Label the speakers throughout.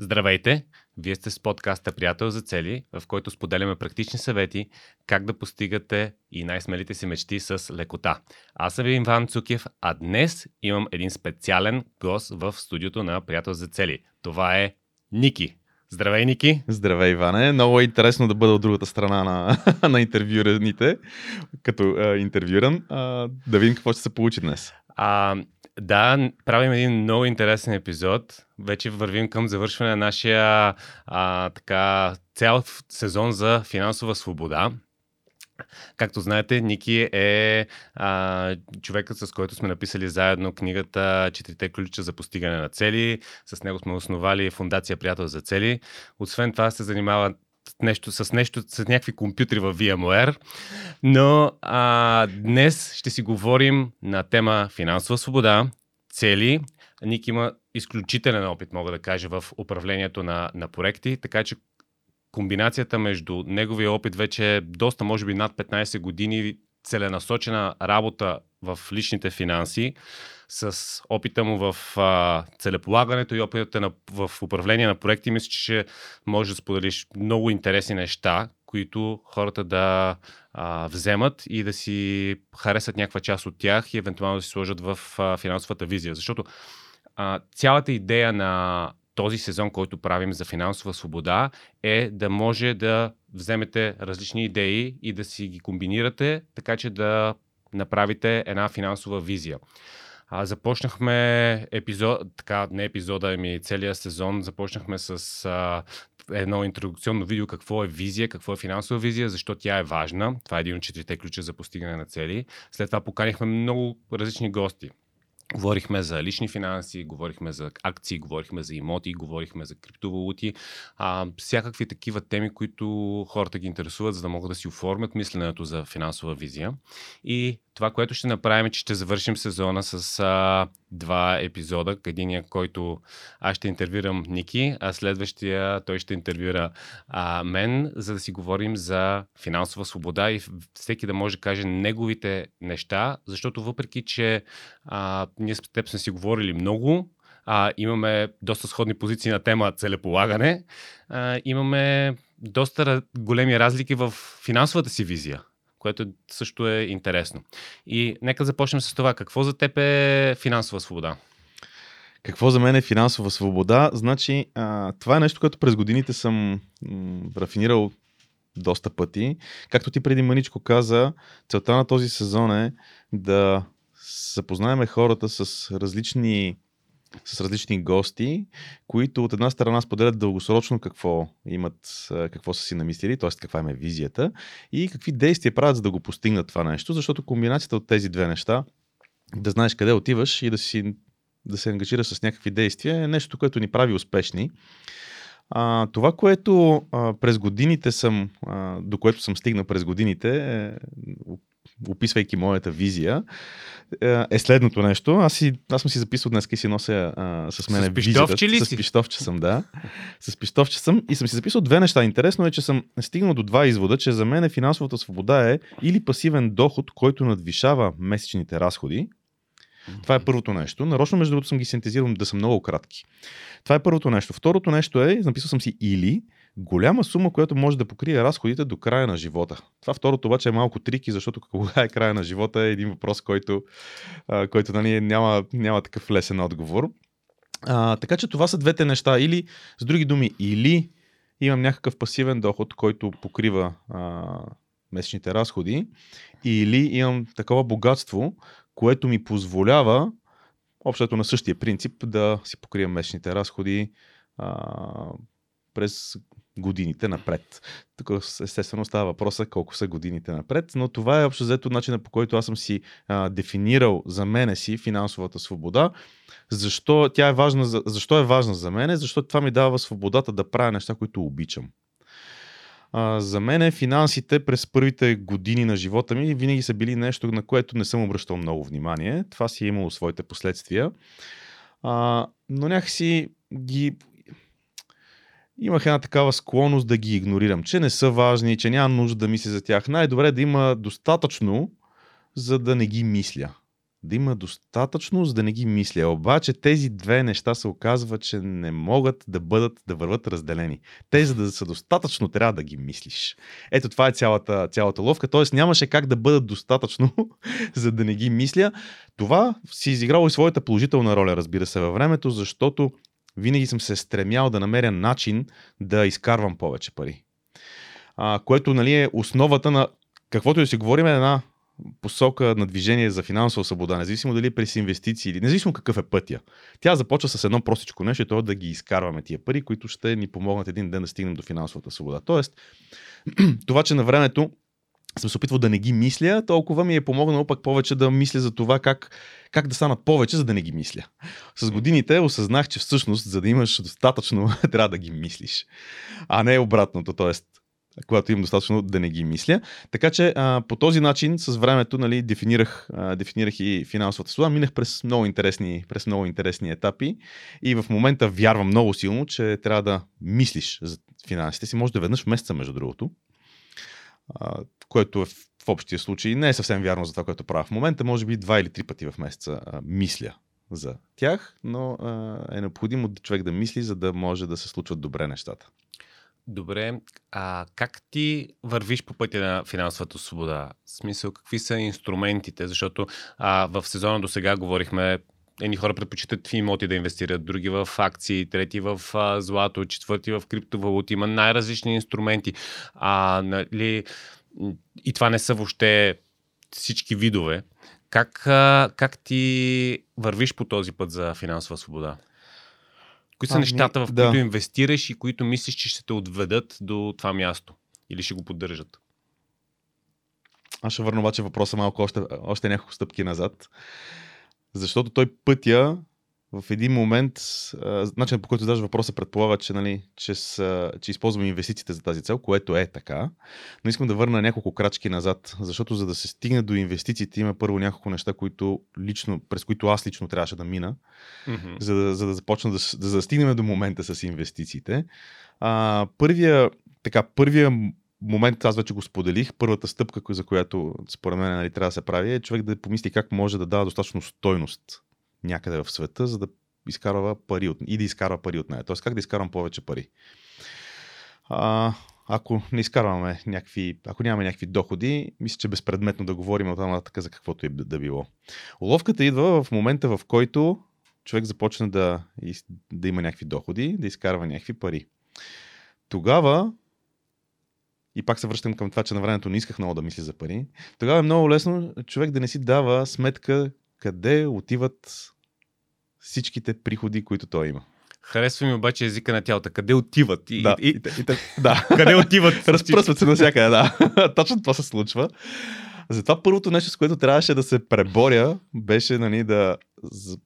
Speaker 1: Здравейте! Вие сте с подкаста Приятел за цели, в който споделяме практични съвети как да постигате и най-смелите си мечти с лекота. Аз съм Иван Цукев, а днес имам един специален гост в студиото на Приятел за цели. Това е Ники. Здравей, Ники!
Speaker 2: Здравей, Иване! Много е интересно да бъда от другата страна на, на интервюраните, като а, интервюран. А, да видим какво ще се получи днес.
Speaker 1: А, да, правим един много интересен епизод. Вече вървим към завършване на нашия а, така, цял сезон за финансова свобода. Както знаете, Ники е а, човекът, с който сме написали заедно книгата Четирите ключа за постигане на цели. С него сме основали Фундация Приятел за цели. Освен това се занимава нещо, с нещо, с някакви компютри в VMware. Но а, днес ще си говорим на тема финансова свобода, цели. Ник има изключителен опит, мога да кажа, в управлението на, на проекти, така че комбинацията между неговия опит вече е доста, може би над 15 години целенасочена работа в личните финанси, с опита му в а, целеполагането и опита на, в управление на проекти, мисля, че може да споделиш много интересни неща, които хората да а, вземат и да си харесат някаква част от тях и евентуално да си сложат в а, финансовата визия. Защото а, цялата идея на този сезон, който правим за финансова свобода, е да може да вземете различни идеи и да си ги комбинирате, така че да направите една финансова визия. А, започнахме епизод, така, не епизода, ами целият сезон, започнахме с а, едно интродукционно видео какво е визия, какво е финансова визия, защо тя е важна. Това е един от четирите ключа за постигане на цели. След това поканихме много различни гости. Говорихме за лични финанси, говорихме за акции, говорихме за имоти, говорихме за криптовалути, а, всякакви такива теми, които хората ги интересуват, за да могат да си оформят мисленето за финансова визия. И това, което ще направим е, че ще завършим сезона с а, два епизода. Единия, който аз ще интервюрам Ники, а следващия той ще интервюра а, мен, за да си говорим за финансова свобода и всеки да може да каже неговите неща, защото въпреки, че а, ние с теб сме си говорили много, а, имаме доста сходни позиции на тема целеполагане, а, имаме доста големи разлики в финансовата си визия което също е интересно. И нека започнем с това. Какво за теб е финансова свобода?
Speaker 2: Какво за мен е финансова свобода? Значи, а, това е нещо, което през годините съм м, рафинирал доста пъти. Както ти преди маничко каза, целта на този сезон е да запознаеме хората с различни с различни гости, които от една страна споделят дългосрочно какво имат, какво са си намислили, т.е. каква е визията и какви действия правят за да го постигнат това нещо, защото комбинацията от тези две неща, да знаеш къде отиваш и да, си, да се ангажираш с някакви действия е нещо, което ни прави успешни. А, това, което а, през годините съм, а, до което съм стигнал през годините, е, описвайки моята визия, е, е следното нещо. Аз, си, аз съм си записал днес и си нося а, с мен
Speaker 1: с пиштовче ли
Speaker 2: си? С пиштовче съм, да. с пиштовче съм и съм си записал две неща. Интересно е, че съм стигнал до два извода, че за мен финансовата свобода е или пасивен доход, който надвишава месечните разходи, това е първото нещо. Нарочно, между другото, съм ги синтезирал да са много кратки. Това е първото нещо. Второто нещо е, написал съм си или, голяма сума, която може да покрие разходите до края на живота. Това второто обаче е малко трики, защото кога е края на живота е един въпрос, който, който нали, няма, няма такъв лесен отговор. А, така че това са двете неща. Или, с други думи, или имам някакъв пасивен доход, който покрива а, месечните разходи, или имам такова богатство, което ми позволява, общото на същия принцип, да си покрия месечните разходи а, през годините напред. Тук естествено става въпроса колко са годините напред, но това е общо взето начина по който аз съм си а, дефинирал за мене си финансовата свобода. Защо тя е важна за, защо е важна за мене? Защото това ми дава свободата да правя неща, които обичам. А, за мен финансите през първите години на живота ми винаги са били нещо, на което не съм обръщал много внимание. Това си е имало своите последствия. А, но някакси ги имах една такава склонност да ги игнорирам, че не са важни, че няма нужда да мисля за тях. Най-добре е да има достатъчно, за да не ги мисля. да има достатъчно, за да не ги мисля. Обаче тези две неща се оказва, че не могат да бъдат, да върват разделени. Те, за да са достатъчно, трябва да ги мислиш. Ето това е цялата, цялата ловка. Тоест нямаше как да бъдат достатъчно, за да не ги мисля. Това си изиграло и своята положителна роля, разбира се, във времето, защото винаги съм се стремял да намеря начин да изкарвам повече пари. А, което нали, е основата на каквото и да си говорим е една посока на движение за финансова свобода, независимо дали е през инвестиции или независимо какъв е пътя. Тя започва с едно простичко нещо, то е да ги изкарваме тия пари, които ще ни помогнат един ден да стигнем до финансовата свобода. Тоест, това, че на времето съм се опитвал да не ги мисля, толкова ми е помогнало пък повече да мисля за това как, как да станат повече, за да не ги мисля. С годините осъзнах, че всъщност, за да имаш достатъчно, трябва да ги мислиш. А не обратното. Тоест, когато имам достатъчно да не ги мисля. Така че а, по този начин с времето нали, дефинирах, а, дефинирах и финансовата свобода. Минах през много, интересни, през много интересни етапи и в момента вярвам много силно, че трябва да мислиш за финансите си. Може да веднъж в месеца, между другото, което е в, общия случай не е съвсем вярно за това, което правя в момента. Може би два или три пъти в месеца а, мисля за тях, но а, е необходимо човек да мисли, за да може да се случват добре нещата.
Speaker 1: Добре, а как ти вървиш по пътя на финансовата свобода? В смисъл, какви са инструментите? Защото а, в сезона до сега говорихме едни хора предпочитат в имоти да инвестират, други в акции, трети в а, злато, четвърти в криптовалути. Има най-различни инструменти. А, нали, и това не са въобще всички видове. Как, как ти вървиш по този път за финансова свобода? Кои са а, нещата, в да. които инвестираш и които мислиш, че ще те отведат до това място? Или ще го поддържат?
Speaker 2: Аз ще върна обаче въпроса малко още, още няколко стъпки назад. Защото той пътя в един момент, начинът по който задаваш въпроса предполага, че, нали, че, с, че използваме инвестициите за тази цел, което е така. Но искам да върна няколко крачки назад, защото за да се стигне до инвестициите има първо няколко неща, които лично, през които аз лично трябваше да мина, mm-hmm. за, да, за да започна да, да, да стигнем до момента с инвестициите. А, първия, така, първия момент, аз вече го споделих, първата стъпка, за която според мен нали, трябва да се прави, е човек да помисли как може да дава достатъчно стойност някъде в света, за да изкарва пари от, и да изкарва пари от нея. Тоест как да изкарвам повече пари. А, ако не изкарваме някакви, ако нямаме някакви доходи, мисля, че безпредметно да говорим от нататък за каквото и да било. Уловката идва в момента, в който човек започне да, да има някакви доходи, да изкарва някакви пари. Тогава, и пак се връщам към това, че на времето не исках много да мисля за пари, тогава е много лесно човек да не си дава сметка къде отиват всичките приходи, които той има.
Speaker 1: Харесва ми обаче езика на тялото. Къде отиват?
Speaker 2: И, да, и, и, и, и,
Speaker 1: да. къде отиват?
Speaker 2: Разпръсват се навсякъде, да. Точно това се случва. Затова първото нещо, с което трябваше да се преборя, беше нали, да,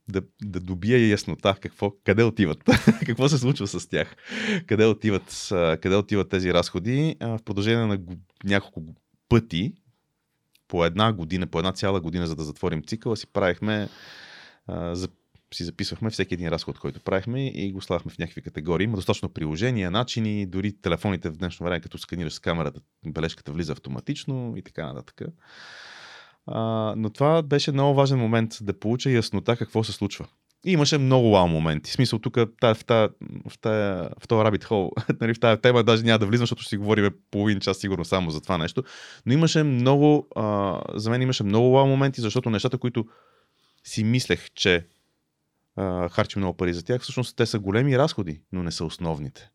Speaker 2: да, да добия яснота какво, къде отиват, какво се случва с тях, къде отиват, къде отиват тези разходи. В продължение на няколко пъти по една година, по една цяла година, за да затворим цикъла, си правихме, а, си записвахме всеки един разход, който правихме и го слагахме в някакви категории. Има достатъчно приложения, начини, дори телефоните в днешно време, като сканираш с камерата, бележката влиза автоматично и така нататък. Но това беше много важен момент да получа яснота какво се случва. И имаше много вау моменти. В смисъл, тук в, в, този rabbit hole, нали, в тази тема даже няма да влизам, защото ще си говорим половин час сигурно само за това нещо. Но имаше много, а, за мен имаше много вау моменти, защото нещата, които си мислех, че а, харчим много пари за тях, всъщност те са големи разходи, но не са основните.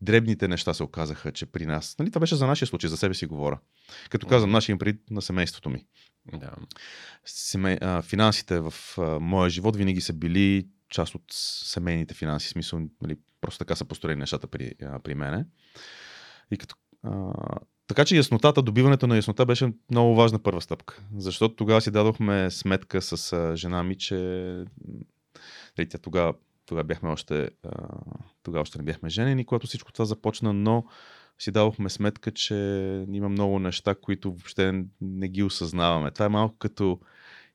Speaker 2: Дребните неща се оказаха, че при нас. Нали, това беше за нашия случай, за себе си говоря. Като казвам, нашия им на семейството ми. Да. Семей, а, финансите в а, моя живот винаги са били част от семейните финанси. Смисъл, нали, просто така са построени нещата при, а, при мене. И като, а, така че яснотата, добиването на яснота беше много важна първа стъпка. Защото тогава си дадохме сметка с а, жена ми, че нали, тогава, тогава бяхме още, а, тогава още не бяхме женени, когато всичко това започна, но си дадохме сметка, че има много неща, които въобще не ги осъзнаваме. Това е малко като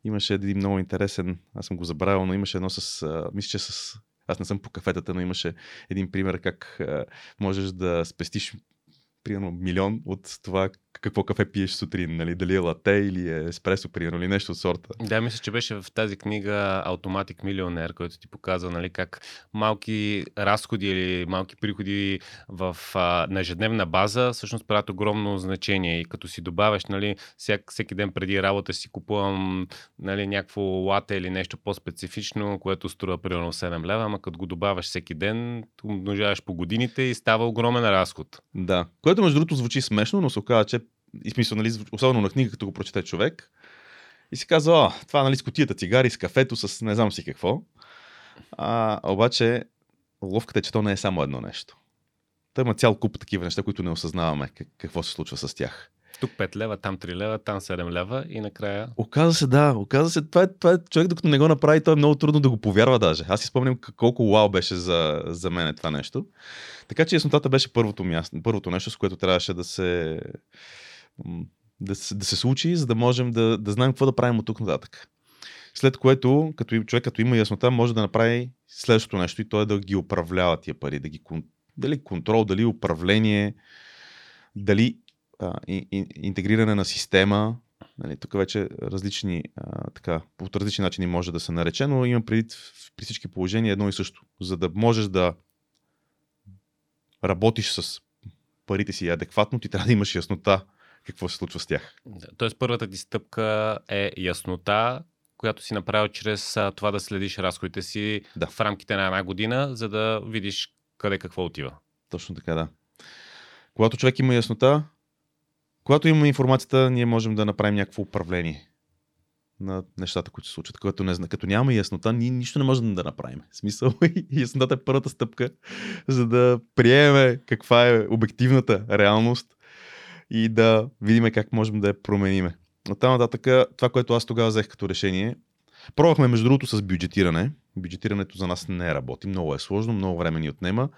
Speaker 2: имаше един много интересен, аз съм го забравил, но имаше едно с, а, мисля, че с, аз не съм по кафетата, но имаше един пример как а, можеш да спестиш примерно милион от това какво кафе пиеш сутрин, нали? дали е лате или е еспресо, примерно, или нещо от сорта.
Speaker 1: Да, мисля, че беше в тази книга Автоматик милионер, който ти показва нали, как малки разходи или малки приходи в, а, на ежедневна база всъщност правят огромно значение. И като си добавяш, нали, всяк, всеки ден преди работа си купувам нали, някакво лате или нещо по-специфично, което струва примерно 7 лева, ама като го добавяш всеки ден, умножаваш по годините и става огромен разход.
Speaker 2: Да, което между другото звучи смешно, но се оказа, че и смисъл, нали, особено на книга, като го прочете човек, и си казва, а, това нали, с котията цигари, с кафето, с не знам си какво. А, обаче, ловката е, че то не е само едно нещо. Той има цял куп такива неща, които не осъзнаваме какво се случва с тях.
Speaker 1: Тук 5 лева, там 3 лева, там 7 лева и накрая...
Speaker 2: Оказва се, да. Оказва се, това е, това е човек, докато не го направи, то е много трудно да го повярва даже. Аз си спомням колко вау беше за, за мен това нещо. Така че яснотата беше първото, място, първото нещо, с което трябваше да се, да се, да се случи, за да можем да, да знаем какво да правим от тук нататък. След което, като човек като има яснота, може да направи следващото нещо и то е да ги управлява тия пари, да ги дали контрол, дали управление, дали а, и, и, интегриране на система. Нали, тук вече различни, а, така, по различни начини може да се нарече, но има преди при всички положения едно и също. За да можеш да работиш с парите си адекватно, ти трябва да имаш яснота какво се случва с тях.
Speaker 1: Тоест първата ти стъпка е яснота, която си направил чрез а, това да следиш разходите си да. в рамките на една година, за да видиш къде какво отива.
Speaker 2: Точно така, да. Когато човек има яснота, когато има информацията, ние можем да направим някакво управление на нещата, които се случват. Като, не, като няма яснота, ние нищо не можем да направим. В смисъл, яснотата е първата стъпка, за да приеме каква е обективната реалност и да видим как можем да я промениме. От нататък, това, което аз тогава взех като решение, пробвахме между другото с бюджетиране. Бюджетирането за нас не работи, много е сложно, много време ни отнема.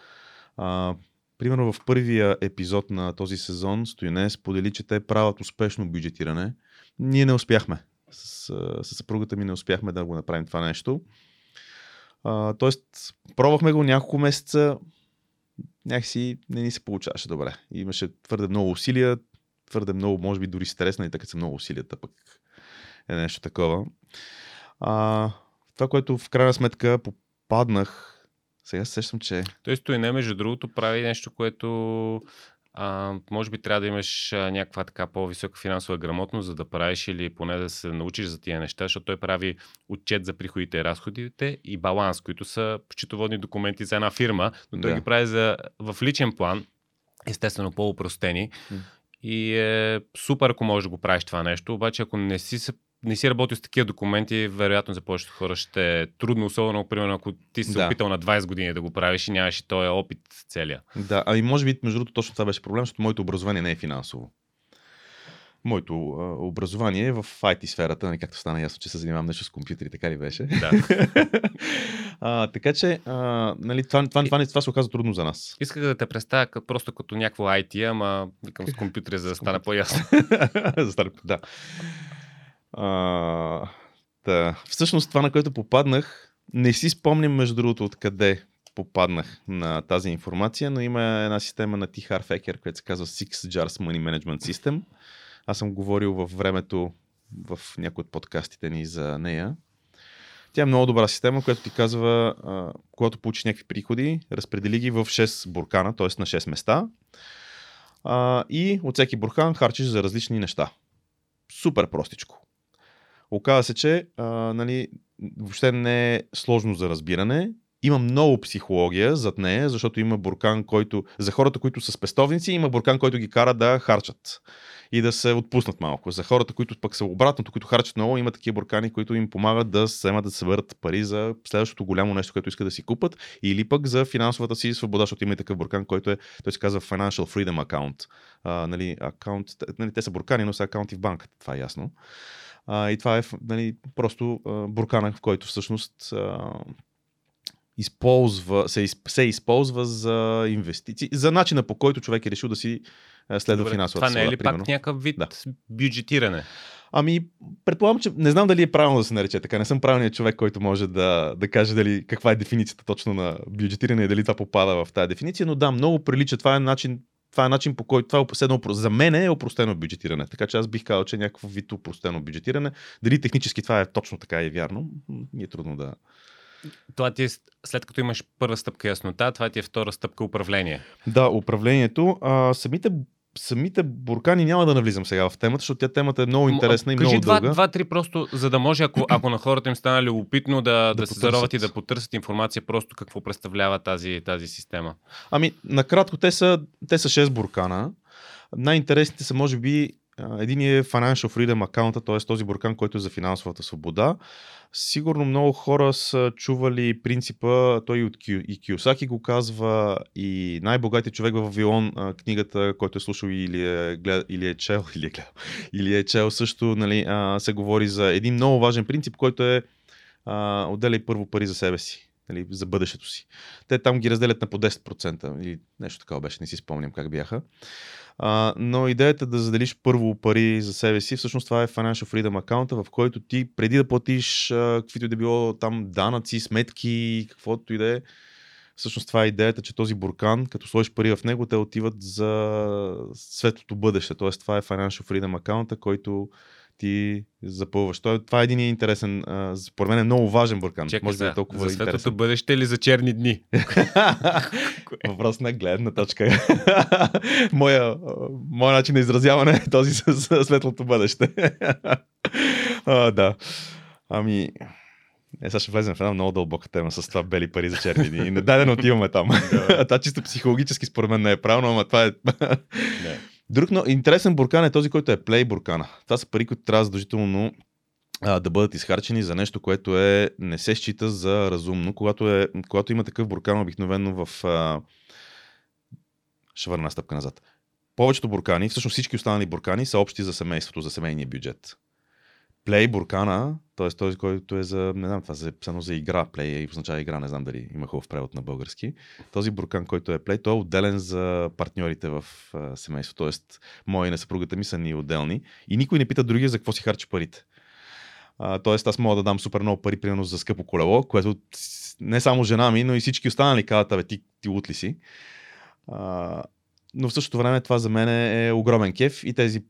Speaker 2: А, примерно в първия епизод на този сезон Стоине сподели, че те правят успешно бюджетиране. Ние не успяхме. С, с съпругата ми не успяхме да го направим това нещо. А, тоест, пробвахме го няколко месеца, някакси не ни се получаваше добре. Имаше твърде много усилия, твърде много, може би дори стрес, нали, така са много усилията, пък е нещо такова. А, това, което в крайна сметка попаднах, сега се сещам, че...
Speaker 1: Тоест, той не, между другото, прави нещо, което а, може би трябва да имаш а, някаква така по-висока финансова грамотност, за да правиш или поне да се научиш за тия неща, защото той прави отчет за приходите и разходите и баланс, които са счетоводни документи за една фирма, но той да. ги прави за, в личен план, естествено по-упростени. И е супер, ако можеш да го правиш това нещо, обаче ако не си се не си работил с такива документи, вероятно за повечето хора ще е трудно, особено, примерно, ако ти си да. опитал на 20 години да го правиш и нямаш и този опит целия.
Speaker 2: Да, а и може би, между другото, точно това беше проблем, защото моето образование не е финансово. Моето а, образование е в IT сферата, нали, както стана ясно, че се занимавам нещо с компютри, така ли беше?
Speaker 1: Да.
Speaker 2: а, така че, а, нали, това, това, това, това се оказа трудно за нас.
Speaker 1: Исках да те представя просто като някакво IT, ама викам с компютри, за да стане по-ясно.
Speaker 2: за да стане, да. А, да. Всъщност това, на което попаднах, не си спомням между другото откъде попаднах на тази информация, но има една система на T Harfaker, която се казва Six Jars Money Management System. Аз съм говорил във времето в някои от подкастите ни за нея. Тя е много добра система, която ти казва, а, когато получиш някакви приходи, разпредели ги в 6 буркана, т.е. на 6 места. А, и от всеки бурхан харчиш за различни неща. Супер простичко. Оказва се, че а, нали, въобще не е сложно за разбиране. Има много психология зад нея, защото има буркан, който за хората, които са спестовници, има буркан, който ги кара да харчат и да се отпуснат малко. За хората, които пък са обратното, които харчат много, има такива буркани, които им помагат да вземат да съберат пари за следващото голямо нещо, което искат да си купат, или пък за финансовата си свобода, защото има и такъв буркан, който е, той се казва Financial Freedom Account. А, нали, акаунт, нали, те са буркани, но са акаунти в банката, това е ясно. А, и това е нали, просто а, буркана, в който всъщност а, използва, се, се използва за инвестиции, за начина по който човек е решил да си следва финансовата
Speaker 1: Това не е ли примерно. пак някакъв вид да. бюджетиране?
Speaker 2: Ами, предполагам, че не знам дали е правилно да се нарече така. Не съм правилният човек, който може да, да каже дали каква е дефиницията точно на бюджетиране и дали това попада в тази дефиниция, но да, много прилича. Това е начин това е начин по който това е опростено, за мен е опростено бюджетиране. Така че аз бих казал, че е някакво вид опростено бюджетиране. Дали технически това е точно така и вярно, ми е трудно да.
Speaker 1: Това ти е, след като имаш първа стъпка яснота, това ти е втора стъпка управление.
Speaker 2: Да, управлението. А, самите самите буркани няма да навлизам сега в темата, защото тя темата е много интересна и
Speaker 1: Кажи
Speaker 2: много
Speaker 1: два,
Speaker 2: дълга.
Speaker 1: два-три просто, за да може, ако, ако на хората им стане любопитно, да, да, да се зароват и да потърсят информация просто какво представлява тази, тази система.
Speaker 2: Ами, накратко, те са, те са 6 буркана. Най-интересните са, може би, един е Financial Freedom аккаунта, т.е. този буркан, който е за финансовата свобода. Сигурно много хора са чували принципа, той от Кю, и Киосаки го казва, и най-богатият човек в Вавилон, книгата, който е слушал или е, глед, или е чел, или е, гледал, или е чел също, нали, се говори за един много важен принцип, който е отделяй първо пари за себе си, нали, за бъдещето си. Те там ги разделят на по 10% или нещо такова беше, не си спомням как бяха. А, но идеята да заделиш първо пари за себе си, всъщност това е Financial Freedom аккаунта, в който ти преди да платиш а, каквито и да било там данъци, сметки, каквото и да е, всъщност това е идеята, че този буркан, като сложиш пари в него, те отиват за светлото бъдеще. Тоест това е Financial Freedom аккаунта, който ти запълваш. Той- Това е един интересен, а, според мен е много важен буркан.
Speaker 1: Чакай
Speaker 2: Може би е толкова
Speaker 1: за светлото
Speaker 2: интересен.
Speaker 1: бъдеще или за черни дни?
Speaker 2: Въпрос на гледна точка. моя, моя начин на изразяване е този с, светлото бъдеще. а, да. Ами, е, сега ще влезем в една много дълбока тема с това бели пари за черни дни. Дай да не отиваме там. това чисто психологически според мен не е правилно, ама това е...
Speaker 1: Не.
Speaker 2: Друг но интересен буркан е този, който е плей буркана. Това са пари, които трябва задължително да бъдат изхарчени за нещо, което е, не се счита за разумно. Когато, е, когато има такъв буркан, обикновено в... А... Ще върна стъпка назад. Повечето буркани, всъщност всички останали буркани са общи за семейството, за семейния бюджет. Плей буркана, т.е. този, който е за, не знам, това е писано за игра, плей означава игра, не знам дали има хубав превод на български. Този буркан, който е плей, той е отделен за партньорите в а, семейството, т.е. моя и на съпругата ми са ни отделни и никой не пита другия за какво си харчи парите. Тоест аз мога да дам супер много пари, примерно за скъпо колело, което не само жена ми, но и всички останали казват, абе ти, ти лут си? А, но в същото време това за мен е огромен кеф и тези,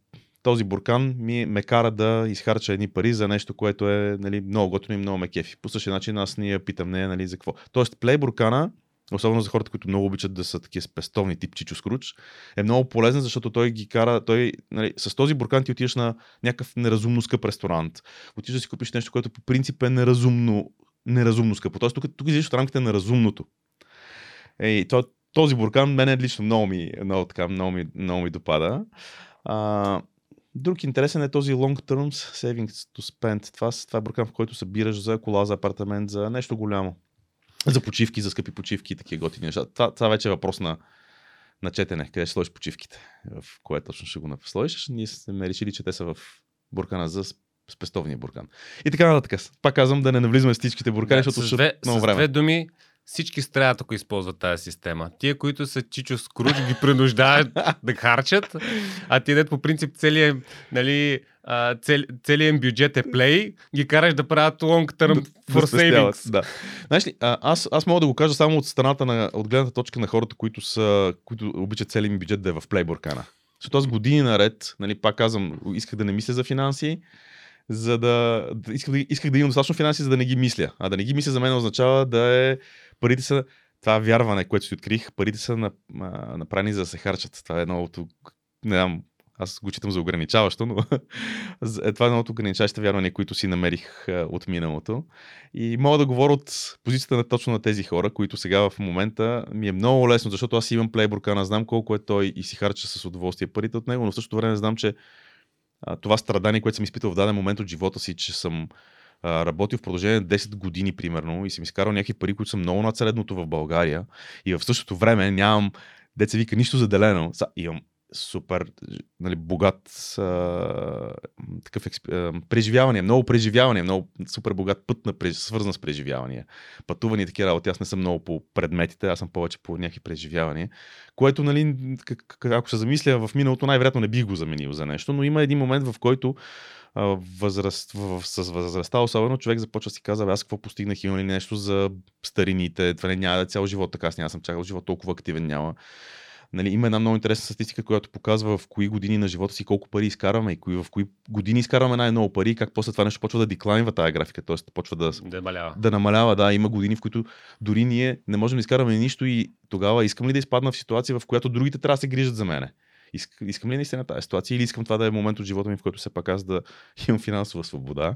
Speaker 2: този буркан ми ме кара да изхарча едни пари за нещо, което е нали, много готино и много ме кефи. По същия начин аз не я питам нея нали, за какво. Тоест плей буркана, особено за хората, които много обичат да са такива спестовни тип Чичо Скруч, е много полезен, защото той ги кара, той, нали, с този буркан ти отиваш на някакъв неразумно скъп ресторант. Отиваш да си купиш нещо, което по принцип е неразумно, неразумно скъпо. Тоест тук, тук излизаш от рамките на разумното. Ей, то, този буркан мене лично много ми, много, така, много ми, много ми допада. А, друг интересен е този long terms savings to spend. Това, с- това е буркан, в който събираш за кола, за апартамент, за нещо голямо. За почивки, за скъпи почивки и такива готини неща. Това, това вече е въпрос на, на четене. Къде ще сложиш почивките? В кое точно ще го сложиш? Ние сме решили, че те са в буркана за сп- спестовния буркан. И така нататък. Пак казвам да не навлизаме с всичките буркани,
Speaker 1: Да,
Speaker 2: защото
Speaker 1: с
Speaker 2: ще
Speaker 1: две,
Speaker 2: много
Speaker 1: с
Speaker 2: време.
Speaker 1: две думи, всички страдат, ако използват тази система. Тия, които са Чичо Скруч, ги принуждават да харчат, а ти дет по принцип целият, нали, цел, целият им бюджет е плей, ги караш да правят long term for
Speaker 2: Да спестяват,
Speaker 1: savings.
Speaker 2: Да. Знаеш ли, аз, аз мога да го кажа само от страната на, от гледната точка на хората, които, са, които обичат целият ми бюджет да е в плейбуркана. Защото аз години наред, нали, пак казвам, исках да не мисля за финанси, за да, да исках, да исках да имам достатъчно финанси, за да не ги мисля. А да не ги мисля за мен означава да е парите са това вярване, което си открих, парите са на, а, направени за да се харчат. Това е новото, не знам, аз го читам за ограничаващо, но е, това е едно от ограничаващите вярвания, които си намерих а, от миналото. И мога да говоря от позицията на точно на тези хора, които сега в момента ми е много лесно, защото аз имам плейбуркана, знам колко е той и си харча с удоволствие парите от него, но в същото време знам, че а, това страдание, което съм изпитал в даден момент от живота си, че съм работил в продължение на 10 години, примерно, и съм изкарал някакви пари, които са много над средното в България, и в същото време нямам, деца вика, нищо заделено. Са, имам супер нали, богат а, такъв експ... а, преживяване, много преживяване, много супер богат път на преж... свързан с преживявания. Пътувания и такива работи. Аз не съм много по предметите, аз съм повече по някакви преживявания. Което, нали, как, ако се замисля в миналото, най-вероятно не бих го заменил за нещо, но има един момент, в който възраст, в, с възрастта, особено човек започва да си казва, «Бе, аз какво постигнах, имам ли нещо за старините, това не няма да е цял живот, така аз няма съм чакал живот толкова активен, няма Нали, има една много интересна статистика, която показва в кои години на живота си колко пари изкарваме и кои, в кои години изкарваме най-много пари и как после това нещо почва да деклайнва тази графика, т.е. почва да,
Speaker 1: Да намалява.
Speaker 2: да намалява. Да, има години, в които дори ние не можем да изкарваме нищо и тогава искам ли да изпадна в ситуация, в която другите трябва да се грижат за мене? Иск, искам ли наистина тази ситуация или искам това да е момент от живота ми, в който все пак аз да имам финансова свобода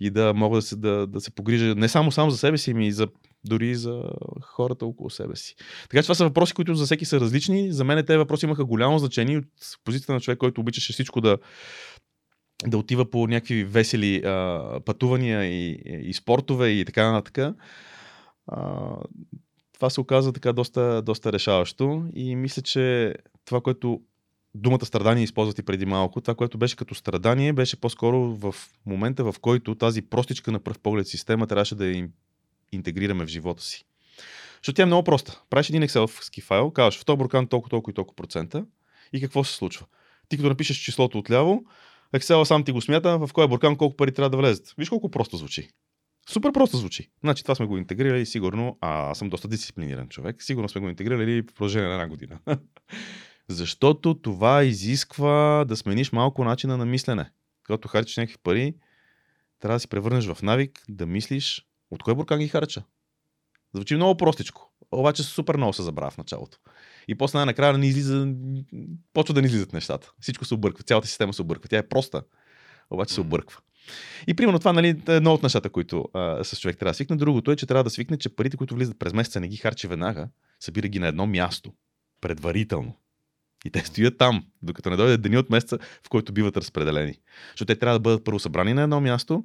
Speaker 2: и да мога да се, да, да се погрижа не само само за себе си, ами и за, дори за хората около себе си. Така че това са въпроси, които за всеки са различни. За мен тези въпроси имаха голямо значение от позицията на човек, който обичаше всичко да, да отива по някакви весели а, пътувания и, и спортове и така нататък. Това се оказа така доста, доста решаващо и мисля, че това, което думата страдание използват преди малко, това, което беше като страдание, беше по-скоро в момента, в който тази простичка на пръв поглед система трябваше да я интегрираме в живота си. Защото тя е много проста. Правиш един Excel файл, казваш в този буркан толкова, толкова и толкова процента и какво се случва? Ти като напишеш числото отляво, Excel сам ти го смята в кой буркан колко пари трябва да влезат. Виж колко просто звучи. Супер просто звучи. Значи това сме го интегрирали сигурно, а аз съм доста дисциплиниран човек, сигурно сме го интегрирали в продължение на една година. Защото това изисква да смениш малко начина на мислене. Когато харчиш някакви пари, трябва да си превърнеш в навик да мислиш от кой буркан ги харча. Звучи много простичко, обаче супер много се забравя в началото. И после най-накрая не излиза, почва да не излизат нещата. Всичко се обърква, цялата система се обърква. Тя е проста, обаче се обърква. И примерно това нали, е едно от нещата, които а, с човек трябва да свикне. Другото е, че трябва да свикне, че парите, които влизат през месеца, не ги харчи веднага, събира ги на едно място, предварително. И те стоят там, докато не дойде деня от месеца, в който биват разпределени. Защото те трябва да бъдат първо събрани на едно място,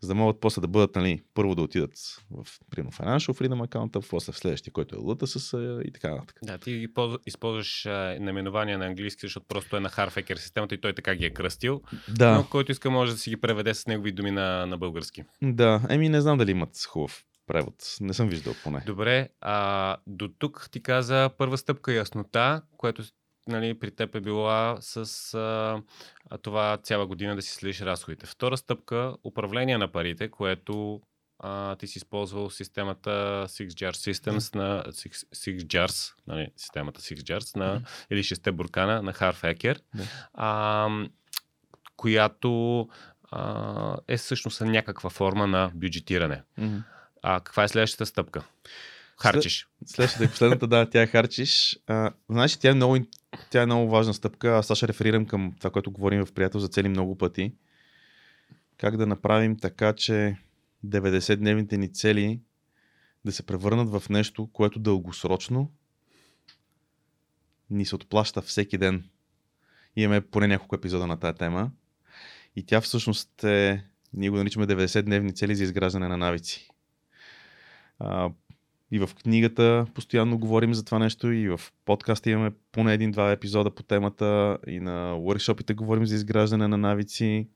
Speaker 2: за да могат после да бъдат, нали, първо да отидат в, примерно, Financial Freedom аккаунта, после в следващия, който е LTSS и така нататък.
Speaker 1: Да, ти използваш а, наименование на английски, защото просто е на Harfaker системата и той така ги е кръстил.
Speaker 2: Да.
Speaker 1: Но който иска може да си ги преведе с негови думи на, на български.
Speaker 2: Да, еми не знам дали имат хубав превод. Не съм виждал поне.
Speaker 1: Добре, а до тук ти каза първа стъпка яснота, което нали, при теб е била с а, това цяла година да си следиш разходите. Втора стъпка управление на парите, което а, ти си използвал системата SixJars Systems на Six, SixJars, нали, системата SixJars на, mm-hmm. или шесте буркана на Harfaker, mm-hmm. а, която а, е всъщност някаква форма на бюджетиране. Mm-hmm. А каква е следващата стъпка? Харчиш.
Speaker 2: Следващата и последната, да, тя харчиш. А, знаеш, тя е, много, тя е много важна стъпка. Аз ще реферирам към това, което говорим в приятел за цели много пъти. Как да направим така, че 90-дневните ни цели да се превърнат в нещо, което дългосрочно ни се отплаща всеки ден. Имаме поне няколко епизода на тази тема. И тя всъщност е, ние го наричаме 90-дневни цели за изграждане на навици. И в книгата постоянно говорим за това нещо, и в подкаста имаме поне един-два епизода по темата, и на workshopите говорим за изграждане на навици.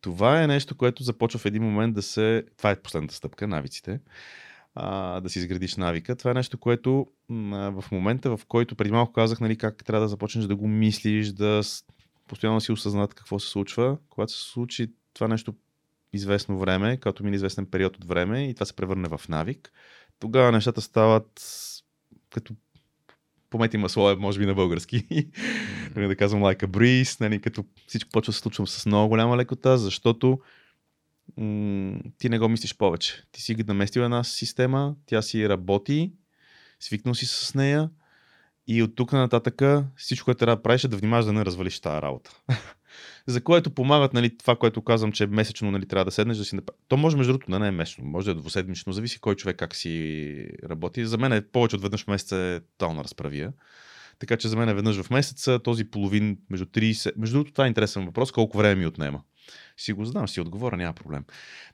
Speaker 2: Това е нещо, което започва в един момент да се... Това е последната стъпка, навиците. А, да си изградиш навика. Това е нещо, което в момента, в който преди малко казах, нали, как трябва да започнеш да го мислиш, да постоянно си осъзнат какво се случва. Когато се случи това нещо известно време, като мине известен период от време и това се превърне в навик, тогава нещата стават като помети масло, може би на български. Mm-hmm. да казвам like a breeze, нали, като всичко почва да се случва с много голяма лекота, защото м- ти не го мислиш повече. Ти си наместил една система, тя си работи, свикнал си с нея и от тук нататък всичко, което трябва да правиш е да внимаваш да не развалиш тази работа. За което помагат нали, това, което казвам, че месечно нали, трябва да седнеш да си направи. То може между другото да не е месечно, може да е двуседмично, зависи кой човек как си работи. За мен е повече от веднъж в месеца е тотална разправия. Така че за мен е веднъж в месеца този половин между 30. Между другото, това е интересен въпрос, колко време ми отнема. Си го знам, си отговоря, няма проблем.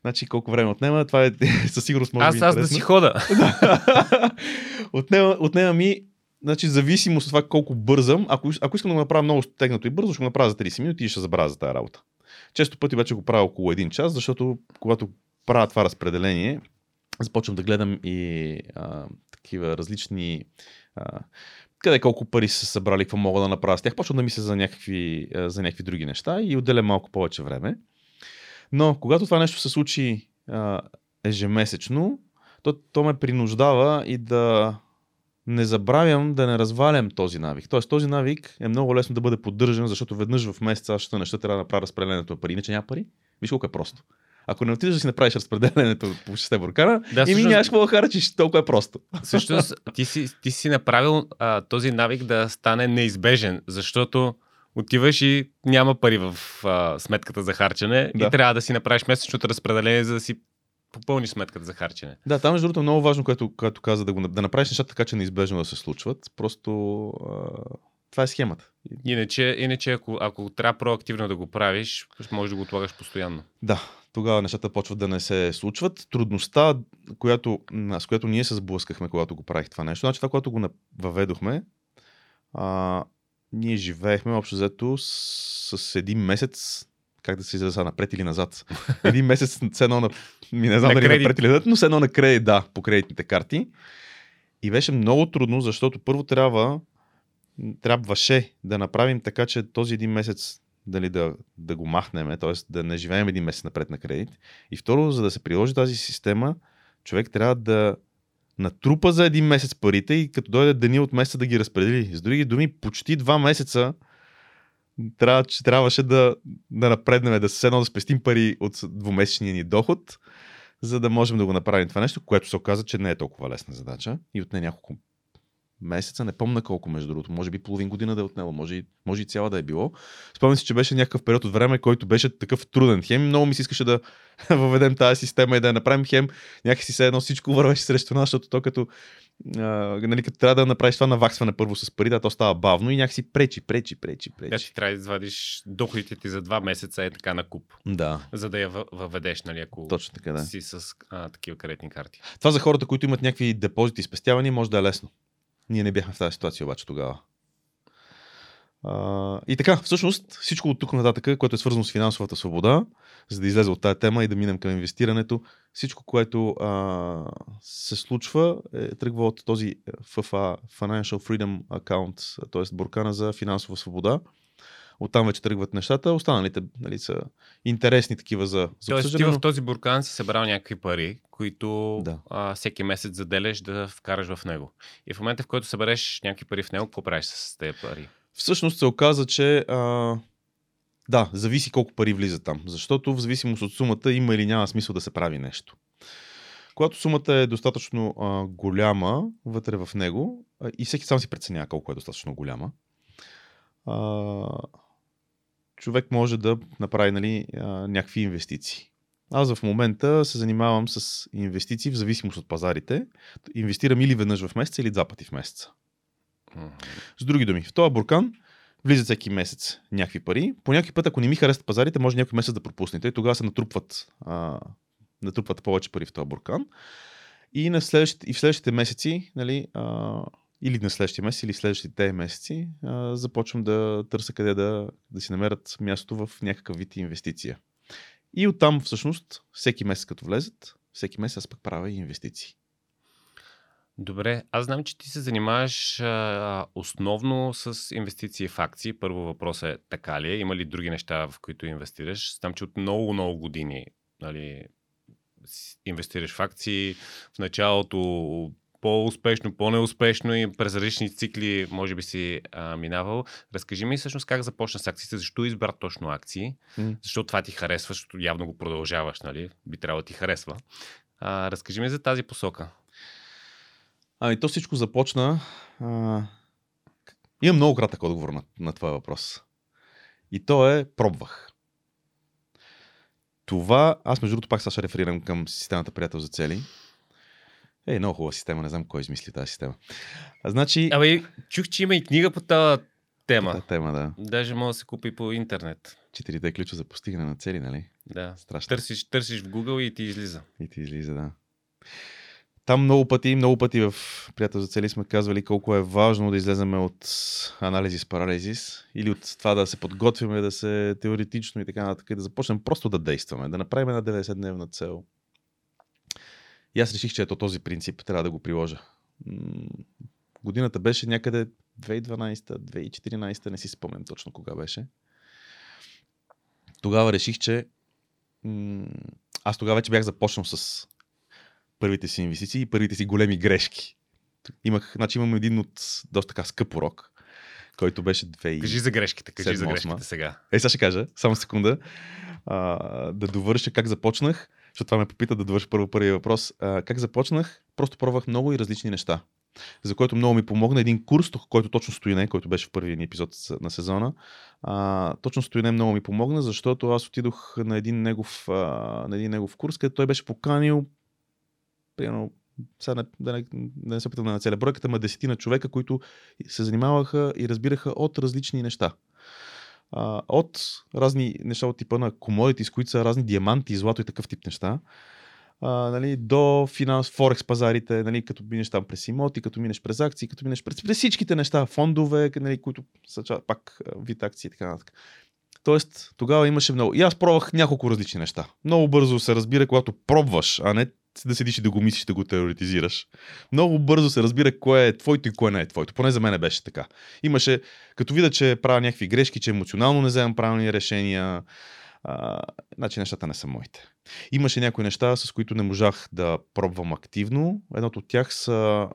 Speaker 2: Значи колко време отнема, това е със сигурност може
Speaker 1: аз,
Speaker 2: би
Speaker 1: Аз да си хода.
Speaker 2: отнема, отнема ми Значи, зависимост от това колко бързам, ако, ако искам да го направя много стегнато и бързо, ще го направя за 30 минути и ще забравя за тази работа. Често пъти вече го правя около един час, защото когато правя това разпределение, започвам да гледам и а, такива различни. А, къде колко пари са събрали, какво мога да направя с тях. Почвам да мисля за някакви, за някакви други неща и отделям малко повече време. Но когато това нещо се случи а, ежемесечно, то, то ме принуждава и да не забравям да не развалям този навик. Тоест този навик е много лесно да бъде поддържан, защото веднъж в месеца аз ще неща трябва да направя разпределението на пари, иначе няма пари. Виж колко е просто. Ако не отидеш да си направиш разпределението по 6 буркана,
Speaker 1: Да,
Speaker 2: и ми нямаш какво да харчиш, толкова е просто.
Speaker 1: Всъщност, ти си, ти си направил а, този навик да стане неизбежен, защото отиваш и няма пари в а, сметката за харчене
Speaker 2: Да.
Speaker 1: и трябва да си направиш месечното разпределение, за да си попълниш сметката за харчене.
Speaker 2: Да, там между другото е много важно, което, което каза, да, го, да направиш нещата така, че неизбежно да се случват. Просто а, това е схемата.
Speaker 1: Иначе, иначе ако, ако трябва проактивно да го правиш, може да го отлагаш постоянно.
Speaker 2: Да, тогава нещата почват да не се случват. Трудността, която, с която ние се сблъскахме, когато го правих това нещо, значи това, което го въведохме, а, ние живеехме общо взето с, с един месец, как да се изразя, напред или назад. Един месец, с едно на, ми не знам
Speaker 1: На
Speaker 2: дали
Speaker 1: кредит.
Speaker 2: напред или назад, но с едно на кредит, да, по кредитните карти. И беше много трудно, защото първо трябва, трябваше да направим така, че този един месец дали да, да го махнем, т.е. да не живеем един месец напред на кредит. И второ, за да се приложи тази система, човек трябва да натрупа за един месец парите и като дойде деня от месеца да ги разпредели. С други думи, почти два месеца трябва, че трябваше да, да напреднем, да се едно да спестим пари от двумесечния ни доход, за да можем да го направим това нещо, което се оказа, че не е толкова лесна задача и отне няколко месеца, не помня колко между другото, може би половин година да е отнело, може и, може и цяла да е било. Спомням си, че беше някакъв период от време, който беше такъв труден. Хем много ми се искаше да въведем тази система и да я направим хем, някакси се едно всичко вървеше срещу нас, защото то като, а, нали, като трябва да направиш това наваксване първо с пари, да, то става бавно и някакси пречи, пречи, пречи, пречи.
Speaker 1: че трябва да извадиш доходите ти за два месеца е така на куп,
Speaker 2: Да,
Speaker 1: за да я въ- въведеш, нали, ако
Speaker 2: точно така, да.
Speaker 1: си с а, такива кредитни карти.
Speaker 2: Това за хората, които имат някакви депозити и спестявания, може да е лесно. Ние не бяхме в тази ситуация обаче тогава. А, и така, всъщност, всичко от тук нататък, което е свързано с финансовата свобода, за да излезе от тази тема и да минем към инвестирането, всичко, което а, се случва, е, тръгва от този FFA, Financial Freedom Account, т.е. буркана за финансова свобода. Оттам вече тръгват нещата. Останалите нали, са интересни такива за, за
Speaker 1: Тоест, ти
Speaker 2: обсъждане.
Speaker 1: в
Speaker 2: но-
Speaker 1: този буркан си събрал някакви пари, които
Speaker 2: Да.
Speaker 1: а, всеки месец заделяш да вкараш в него. И в момента, в който събереш някакви пари в него, какво правиш с тези пари?
Speaker 2: Всъщност се оказа, че а, да, зависи колко пари влизат там. Защото в зависимост от сумата има или няма смисъл да се прави нещо. Когато сумата е достатъчно а, голяма вътре в него, а, и всеки сам си преценява колко е достатъчно голяма, а, човек може да направи нали, някакви инвестиции. Аз в момента се занимавам с инвестиции в зависимост от пазарите. Инвестирам или веднъж в месеца, или два пъти в месеца. С други думи, в този буркан влизат всеки месец някакви пари. По някакви път, ако не ми харесат пазарите, може някой месец да пропуснете. И тогава се натрупват, а, натрупват повече пари в този буркан. И, на следващите, и в следващите месеци, нали, а, или на следващия месец, или следващите месеци, а, започвам да търся къде да, да си намерят място в някакъв вид инвестиция. И оттам, всъщност, всеки месец като влезат, всеки месец аз пък правя инвестиции.
Speaker 1: Добре, аз знам, че ти се занимаваш а, основно с инвестиции в акции. Първо въпрос е така ли е? Има ли други неща, в които инвестираш? Знам, че от много, много години нали, инвестираш в акции. В началото по-успешно, по-неуспешно и през различни цикли може би си а, минавал. Разкажи ми всъщност как започна с акциите, защо избра точно акции,
Speaker 2: М.
Speaker 1: защо това ти харесва, защото явно го продължаваш, нали? Би трябвало да ти харесва. А, разкажи ми за тази посока.
Speaker 2: Ами то всичко започна. А... Имам много кратък отговор на, на твоя въпрос. И то е пробвах. Това, аз между другото пак сега ще реферирам към системата Приятел за цели. Е, много хубава система, не знам кой измисли тази система. А, значи...
Speaker 1: Абе, чух, че има и книга по тази тема.
Speaker 2: Та тема, да.
Speaker 1: Даже може да се купи по интернет.
Speaker 2: Четирите ключа за постигане на цели, нали?
Speaker 1: Да.
Speaker 2: Страшно.
Speaker 1: Търсиш, търсиш в Google и ти излиза.
Speaker 2: И ти излиза, да. Там много пъти, много пъти в Приятел за цели сме казвали колко е важно да излезем от анализис парализис или от това да се подготвяме, да се теоретично и така нататък, и да започнем просто да действаме, да направим една 90-дневна цел. И аз реших, че ето този принцип трябва да го приложа. Годината беше някъде 2012-2014, не си спомням точно кога беше. Тогава реших, че аз тогава вече бях започнал с първите си инвестиции и първите си големи грешки. Имах, значи имам един от доста така скъп урок, който беше 2
Speaker 1: Кажи за грешките, кажи за
Speaker 2: 7-8.
Speaker 1: грешките сега.
Speaker 2: Е, сега ще кажа, само секунда. А, да довърша как започнах, защото това ме попита да довърша първо първия въпрос. А, как започнах? Просто пробвах много и различни неща. За което много ми помогна един курс, който точно стои не, който беше в първия ни епизод на сезона. А, точно стои не много ми помогна, защото аз отидох на един негов, а, на един негов курс, където той беше поканил примерно, сега не, да, не, да не се опитам да нацеля бройката, ма десетина човека, които се занимаваха и разбираха от различни неща. А, от разни неща от типа на commodities, които са разни диаманти, злато и такъв тип неща, а, нали, до финанс, форекс пазарите, нали, като минеш там през имоти, като минеш през акции, като минеш през, през всичките неща, фондове, нали, които са пак вид акции и така нататък. Тоест, тогава имаше много. И аз пробвах няколко различни неща. Много бързо се разбира, когато пробваш, а не да седиш и да го мислиш, да го теоретизираш. Много бързо се разбира кое е твоето и кое не е твоето. Поне за мен беше така. Имаше, като видя, че правя някакви грешки, че емоционално не вземам правилни решения, а, значи нещата не са моите. Имаше някои неща, с които не можах да пробвам активно. Едното от тях са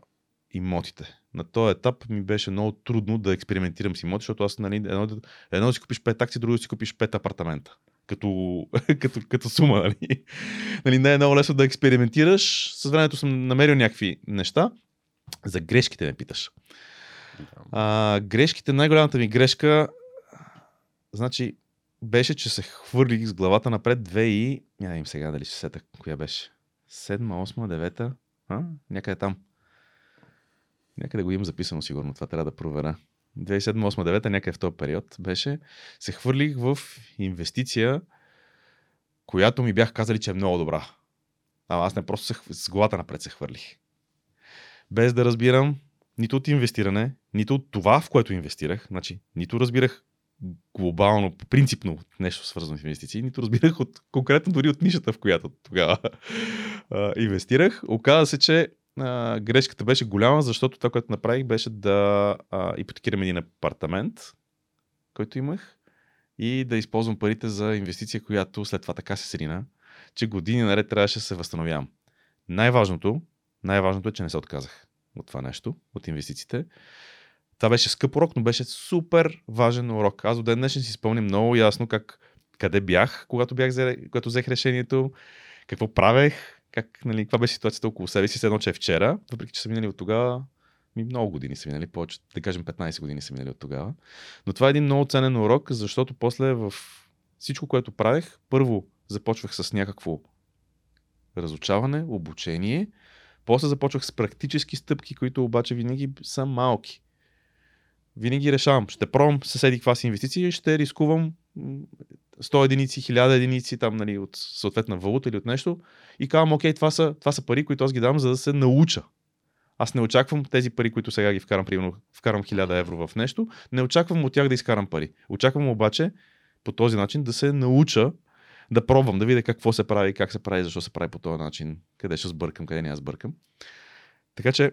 Speaker 2: имотите. На този етап ми беше много трудно да експериментирам с имоти, защото аз, нали, едно, едно си купиш 5 акции, друго си купиш 5 апартамента. Като, като, като сума, нали? нали? Не е много лесно да експериментираш. С времето съм намерил някакви неща. За грешките ме питаш. А, грешките, най-голямата ми грешка, значи, беше, че се хвърлих с главата напред две и... Я да им сега дали ще сета коя беше. Седма, осма, девета, а? някъде там. Някъде го имам записано сигурно, това трябва да проверя. 2007-2008-2009, някъде в този период беше, се хвърлих в инвестиция, която ми бях казали, че е много добра. А аз не просто се, с главата напред се хвърлих. Без да разбирам нито от инвестиране, нито от това, в което инвестирах. Значи, нито разбирах глобално, принципно нещо свързано с инвестиции, нито разбирах от, конкретно дори от нишата, в която тогава инвестирах. Оказа се, че а, грешката беше голяма, защото това, което направих, беше да а, ипотекирам един апартамент, който имах и да използвам парите за инвестиция, която след това така се срина, че години наред трябваше да се възстановявам. Най-важното, най-важното е, че не се отказах от това нещо, от инвестициите. Това беше скъп урок, но беше супер важен урок. Аз до ден днешен си спомням много ясно как, къде бях, когато, бях, когато взех решението, какво правех, как, нали, каква беше ситуацията около себе си, едно, че е вчера, въпреки че са минали от тогава, ми много години са минали, повече, да кажем 15 години са минали от тогава. Но това е един много ценен урок, защото после в всичко, което правех, първо започвах с някакво разучаване, обучение, после започвах с практически стъпки, които обаче винаги са малки. Винаги решавам, ще пробвам съседи каква си инвестиция и ще рискувам м, 100 единици, 1000 единици там, нали, от съответна валута или от нещо и казвам, окей, това са, това са пари, които аз ги дам, за да се науча. Аз не очаквам тези пари, които сега ги вкарам, примерно, вкарам 1000 евро в нещо, не очаквам от тях да изкарам пари. Очаквам обаче по този начин да се науча да пробвам, да видя какво се прави, как се прави, защо се прави по този начин, къде ще сбъркам, къде няма сбъркам. Така че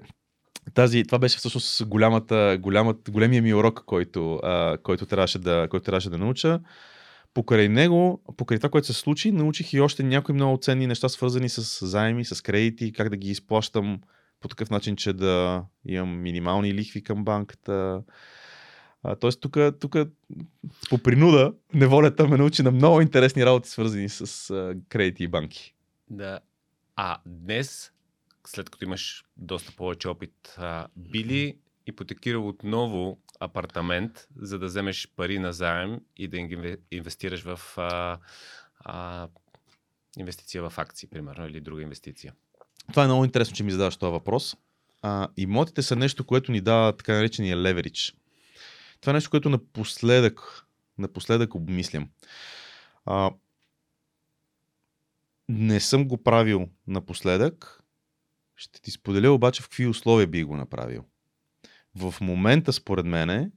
Speaker 2: тази, това беше всъщност голямата, голямата, големия ми урок, който, а, който, трябваше да, който трябваше да науча. Покрай него, покрай това, което се случи, научих и още някои много ценни неща, свързани с заеми, с кредити, как да ги изплащам по такъв начин, че да имам минимални лихви към банката. А, тоест, тук, тук по принуда, неволята ме научи на много интересни работи, свързани с а, кредити и банки.
Speaker 1: Да. А днес, след като имаш доста повече опит, а, би ли ипотекирал отново апартамент, за да вземеш пари на заем и да инве- инвестираш в а, а, инвестиция в акции, примерно, или друга инвестиция?
Speaker 2: Това е много интересно, че ми задаваш този въпрос. А, имотите са нещо, което ни дава така наречения леверидж. Това е нещо, което напоследък, напоследък обмислям. А, не съм го правил напоследък. Ще ти споделя обаче в какви условия би го направил. В момента, според мене,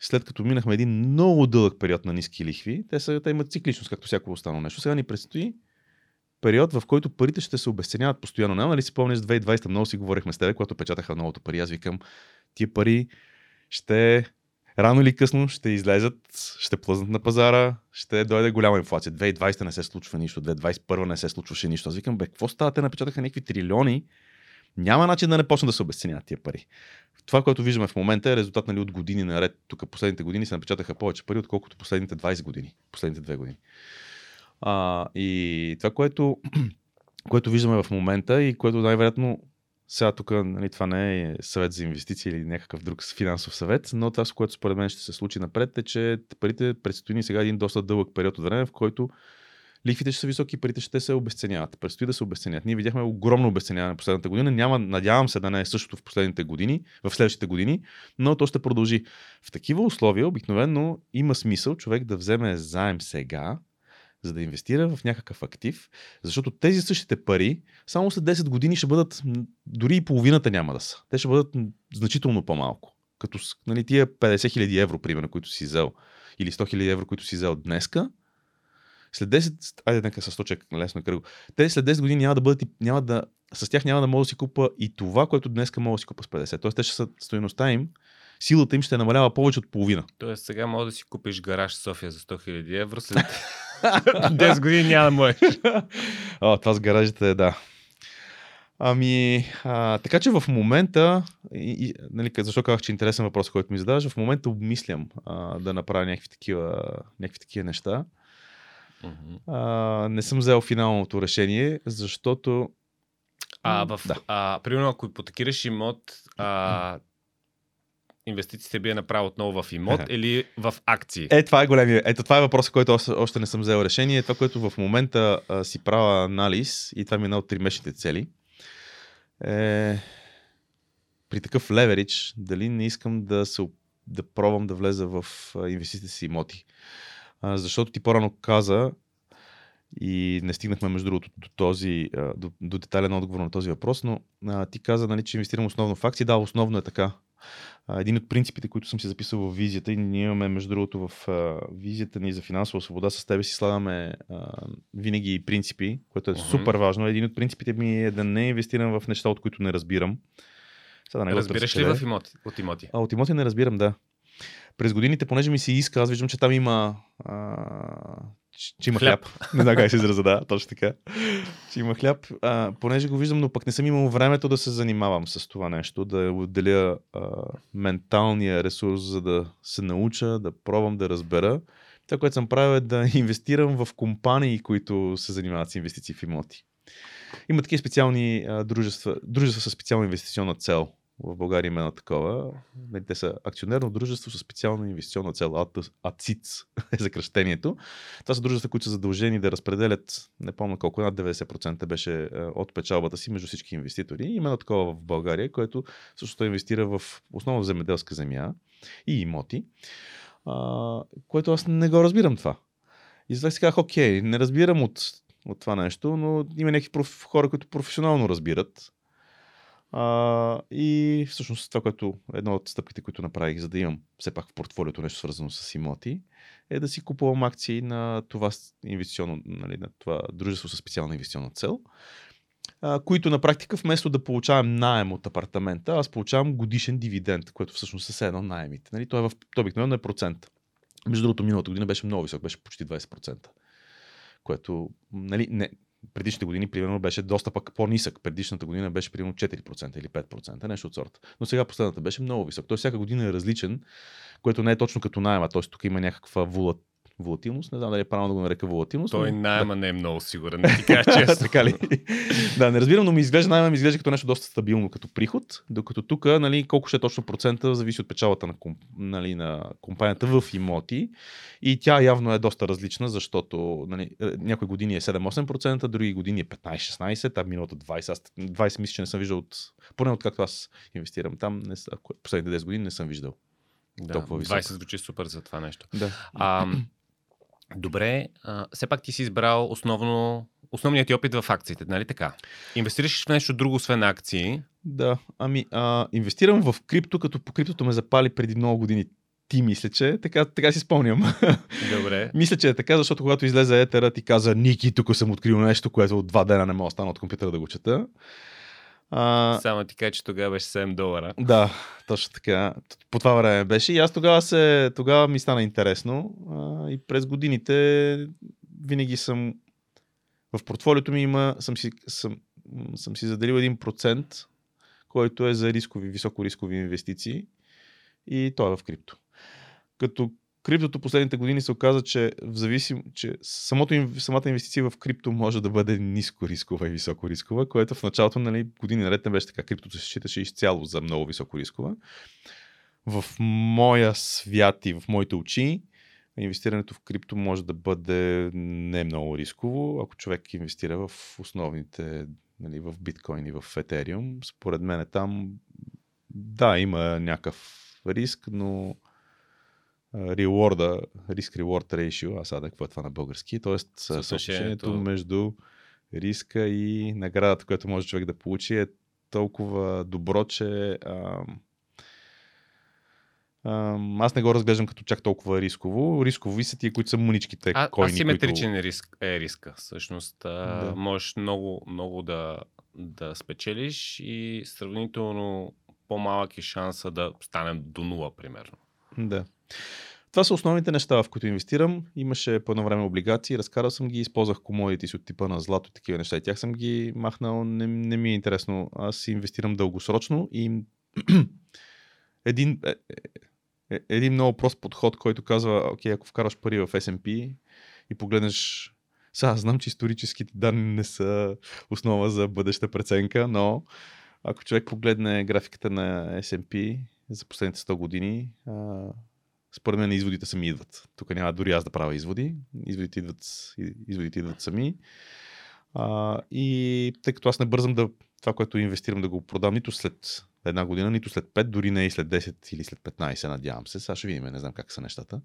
Speaker 2: след като минахме един много дълъг период на ниски лихви, те, са, те имат цикличност, както всяко останало нещо. Сега ни предстои период, в който парите ще се обесценяват постоянно. Няма ли си помниш 2020 много си говорихме с теб, когато печатаха новото пари. Аз викам, тия пари ще рано или късно ще излезат, ще плъзнат на пазара, ще дойде голяма инфлация. 2020 не се случва нищо, 2021 не се случваше нищо. Аз викам, бе, какво става? Те напечатаха някакви трилиони Няма начин да не почнат да се обесценяват тия пари. Това, което виждаме в момента е резултат нали, от години наред. Тук последните години се напечатаха повече пари, отколкото последните 20 години. Последните две години. А, и това, което, което виждаме в момента и което най-вероятно сега тук нали, това не е съвет за инвестиции или някакъв друг финансов съвет, но това, с което според мен ще се случи напред е, че парите предстои ни сега един доста дълъг период от време, в който лихвите ще са високи, парите ще се обесценяват. Предстои да се обесценят. Ние видяхме огромно обесценяване последната година. Няма, надявам се да не е същото в последните години, в следващите години, но то ще продължи. В такива условия обикновено има смисъл човек да вземе заем сега, за да инвестира в някакъв актив, защото тези същите пари само след 10 години ще бъдат, дори и половината няма да са. Те ще бъдат значително по-малко. Като нали, тия 50 000 евро, примерно, които си взел, или 100 000 евро, които си взел днеска, след 10, айде нека с 100 човек лесно кръго, те след 10 години няма да бъдат, няма да, с тях няма да мога да си купа и това, което днеска мога да си купа с 50. Тоест те ще са стоеността им, силата им ще намалява повече от половина.
Speaker 1: Тоест сега мога да си купиш гараж в София за 100 000 евро, след 10 години няма да можеш.
Speaker 2: О, това с гаражите, да. Ами, а, така че в момента, и, и, нали, защо казах, че е интересен въпрос, който ми задаваш, в момента обмислям а, да направя някакви такива, някакви такива неща. Uh-huh. А, не съм взел финалното решение, защото.
Speaker 1: А, в, да. а, примерно, ако ипотекираш имот, а, инвестициите би е направил отново в имот или в акции?
Speaker 2: Е, това е големия. Ето, това е въпросът, който още, още не съм взел решение. Това, което в момента а, си правя анализ, и това ми е една от тримесечните цели, е при такъв леверидж, дали не искам да, се, да пробвам да влеза в инвестициите си имоти. А, защото ти по-рано каза, и не стигнахме между другото до, този, до, до детален отговор на този въпрос, но а, ти каза, нали, че инвестирам основно в акции. Да, основно е така. Един от принципите, които съм си записал в визията и ние имаме между другото в визията ни за финансова свобода, с тебе си слагаме винаги принципи, което е uh-huh. супер важно. Един от принципите ми е да не инвестирам в неща, от които не разбирам.
Speaker 1: Сега, не Разбираш ли в имоти, от имоти?
Speaker 2: А, от имоти не разбирам, да през годините, понеже ми се иска, аз виждам, че там има а, че има хляб. хляб. Не знам как се израза, да, точно така. Че има хляб. А, понеже го виждам, но пък не съм имал времето да се занимавам с това нещо, да отделя а, менталния ресурс, за да се науча, да пробвам да разбера. Това, което съм правил е да инвестирам в компании, които се занимават с инвестиции в имоти. Има такива специални а, дружества, дружества с специална инвестиционна цел в България има едно такова. Те са акционерно дружество с специална инвестиционна цел. АЦИЦ е съкръщението. Това са дружества, които са задължени да разпределят, не помня колко, над 90% беше е, от печалбата си между всички инвеститори. Има едно такова в България, което също инвестира в основно в земеделска земя и имоти, което аз не го разбирам това. И затова си казах, окей, не разбирам от, от това нещо, но има някакви проф, хора, които професионално разбират а, и всъщност това, което едно от стъпките, които направих, за да имам все пак в портфолиото нещо свързано с имоти, е да си купувам акции на това инвестиционно, нали, на това дружество с специална инвестиционна цел, а, които на практика вместо да получавам найем от апартамента, аз получавам годишен дивиденд, което всъщност са едно найемите. Нали? Той, е в, обикновено е процент. Между другото, миналата година беше много висок, беше почти 20%. Което, нали, не, предишните години, примерно, беше доста пък по-нисък. Предишната година беше примерно 4% или 5%, нещо от сорта. Но сега последната беше много висок. Тоест всяка година е различен, което не е точно като найема. Тоест тук има някаква волат, волатилност. Не знам дали е правилно да го нарека волатилност.
Speaker 1: Той но... найема да. не е много сигурен, не ти кажа честно.
Speaker 2: така ли? да, не разбирам, но ми изглежда, найема ми изглежда като нещо доста стабилно като приход, докато тук, нали, колко ще е точно процента, зависи от печалата на, комп, нали, на компанията в имоти. И тя явно е доста различна, защото нали, е, някои години е 7-8%, други години е 15-16%, а миналото 20%. Аз 20 мисля, че не съм виждал от, поне от както аз инвестирам там, не, последните 10 години не съм виждал.
Speaker 1: Да, 20 звучи супер за това нещо.
Speaker 2: Да.
Speaker 1: А, Добре, а, все пак ти си избрал основно, основният ти опит в акциите, нали така? Инвестираш в нещо друго, освен акции?
Speaker 2: Да, ами а, инвестирам в крипто, като по криптото ме запали преди много години. Ти мисля, че така, така си спомням.
Speaker 1: Добре.
Speaker 2: мисля, че е така, защото когато излезе етера, ти каза, Ники, тук съм открил нещо, което от два дена не мога да стана от компютъра да го чета.
Speaker 1: А... Само ти кажа, че тогава беше 7 долара.
Speaker 2: Да, точно така. По това време беше. И аз тогава, се, тогава ми стана интересно. А, и през годините винаги съм. В портфолиото ми има. Съм си, съм, съм си заделил един процент който е за рискови, високо рискови инвестиции и той е в крипто. Като криптото последните години се оказа, че, в зависим, че самото, самата инвестиция в крипто може да бъде ниско рискова и високо рискова, което в началото нали, години наред не беше така. Криптото се считаше изцяло за много високо рискова. В моя свят и в моите очи инвестирането в крипто може да бъде не много рисково, ако човек инвестира в основните, нали, в биткоин и в етериум. Според мен там, да, има някакъв риск, но реворда, риск-реворд ratio, аз сега какво е това на български, т.е. съотношението между риска и наградата, която може човек да получи е толкова добро, че а, а, аз не го разглеждам като чак толкова рисково. Рискови са тия, които са муничките
Speaker 1: а,
Speaker 2: койни.
Speaker 1: Асиметричен
Speaker 2: които...
Speaker 1: риск е риска. Всъщност а, да. можеш много, много да, да спечелиш и сравнително по-малък е шанса да станем до нула, примерно.
Speaker 2: Да. Това са основните неща, в които инвестирам. Имаше по едно време облигации, разкарал съм ги, използвах комодите си от типа на злато, такива неща и тях съм ги махнал. Не, не ми е интересно. Аз инвестирам дългосрочно и един, е, е, е, един много прост подход, който казва, окей, ако вкараш пари в S&P и погледнеш сега знам, че историческите данни не са основа за бъдеща преценка, но ако човек погледне графиката на S&P за последните 100 години, според мен изводите сами идват. Тук няма дори аз да правя изводи. Изводите идват, изводите идват сами. А, и тъй като аз не бързам да това, което инвестирам да го продам нито след една година, нито след 5, дори не и след 10 или след 15, надявам се. Сега ще видим, не знам как са нещата.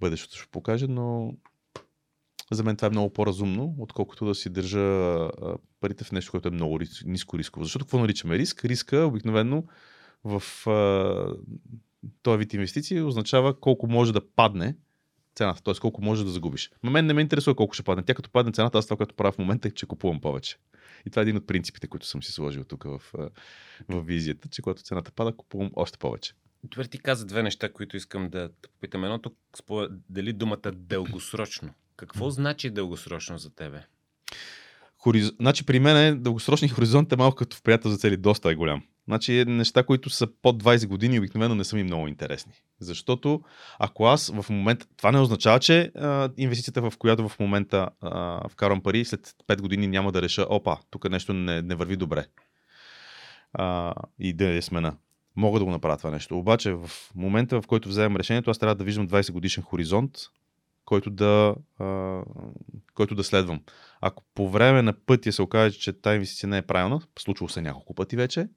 Speaker 2: Бъдещето ще покаже, но за мен това е много по-разумно, отколкото да си държа парите в нещо, което е много ниско рисково. Защото какво наричаме риск? Риска обикновено в този вид инвестиции означава колко може да падне цената, т.е. колко може да загубиш. На мен не ме интересува колко ще падне. Тя като падне цената, аз това, което правя в момента е, че купувам повече. И това е един от принципите, които съм си сложил тук в, в визията, че когато цената пада, купувам още повече.
Speaker 1: Добре, ти каза две неща, които искам да попитам. Едното, дали думата дългосрочно. Какво значи дългосрочно за тебе?
Speaker 2: Хориз... Значи при мен е дългосрочния хоризонт е малко като в приятел за цели, доста е голям. Значи неща, които са под 20 години, обикновено не са ми много интересни. Защото ако аз в момента, това не означава, че а, инвестицията, в която в момента а, вкарвам пари, след 5 години няма да реша, опа, тук нещо не, не върви добре. А, и да я смена. Мога да го направя това нещо. Обаче в момента, в който вземем решението, аз трябва да виждам 20 годишен хоризонт, който да, а, който да следвам. Ако по време на пътя се окаже, че тази инвестиция не е правилна, случвало се няколко пъти вече,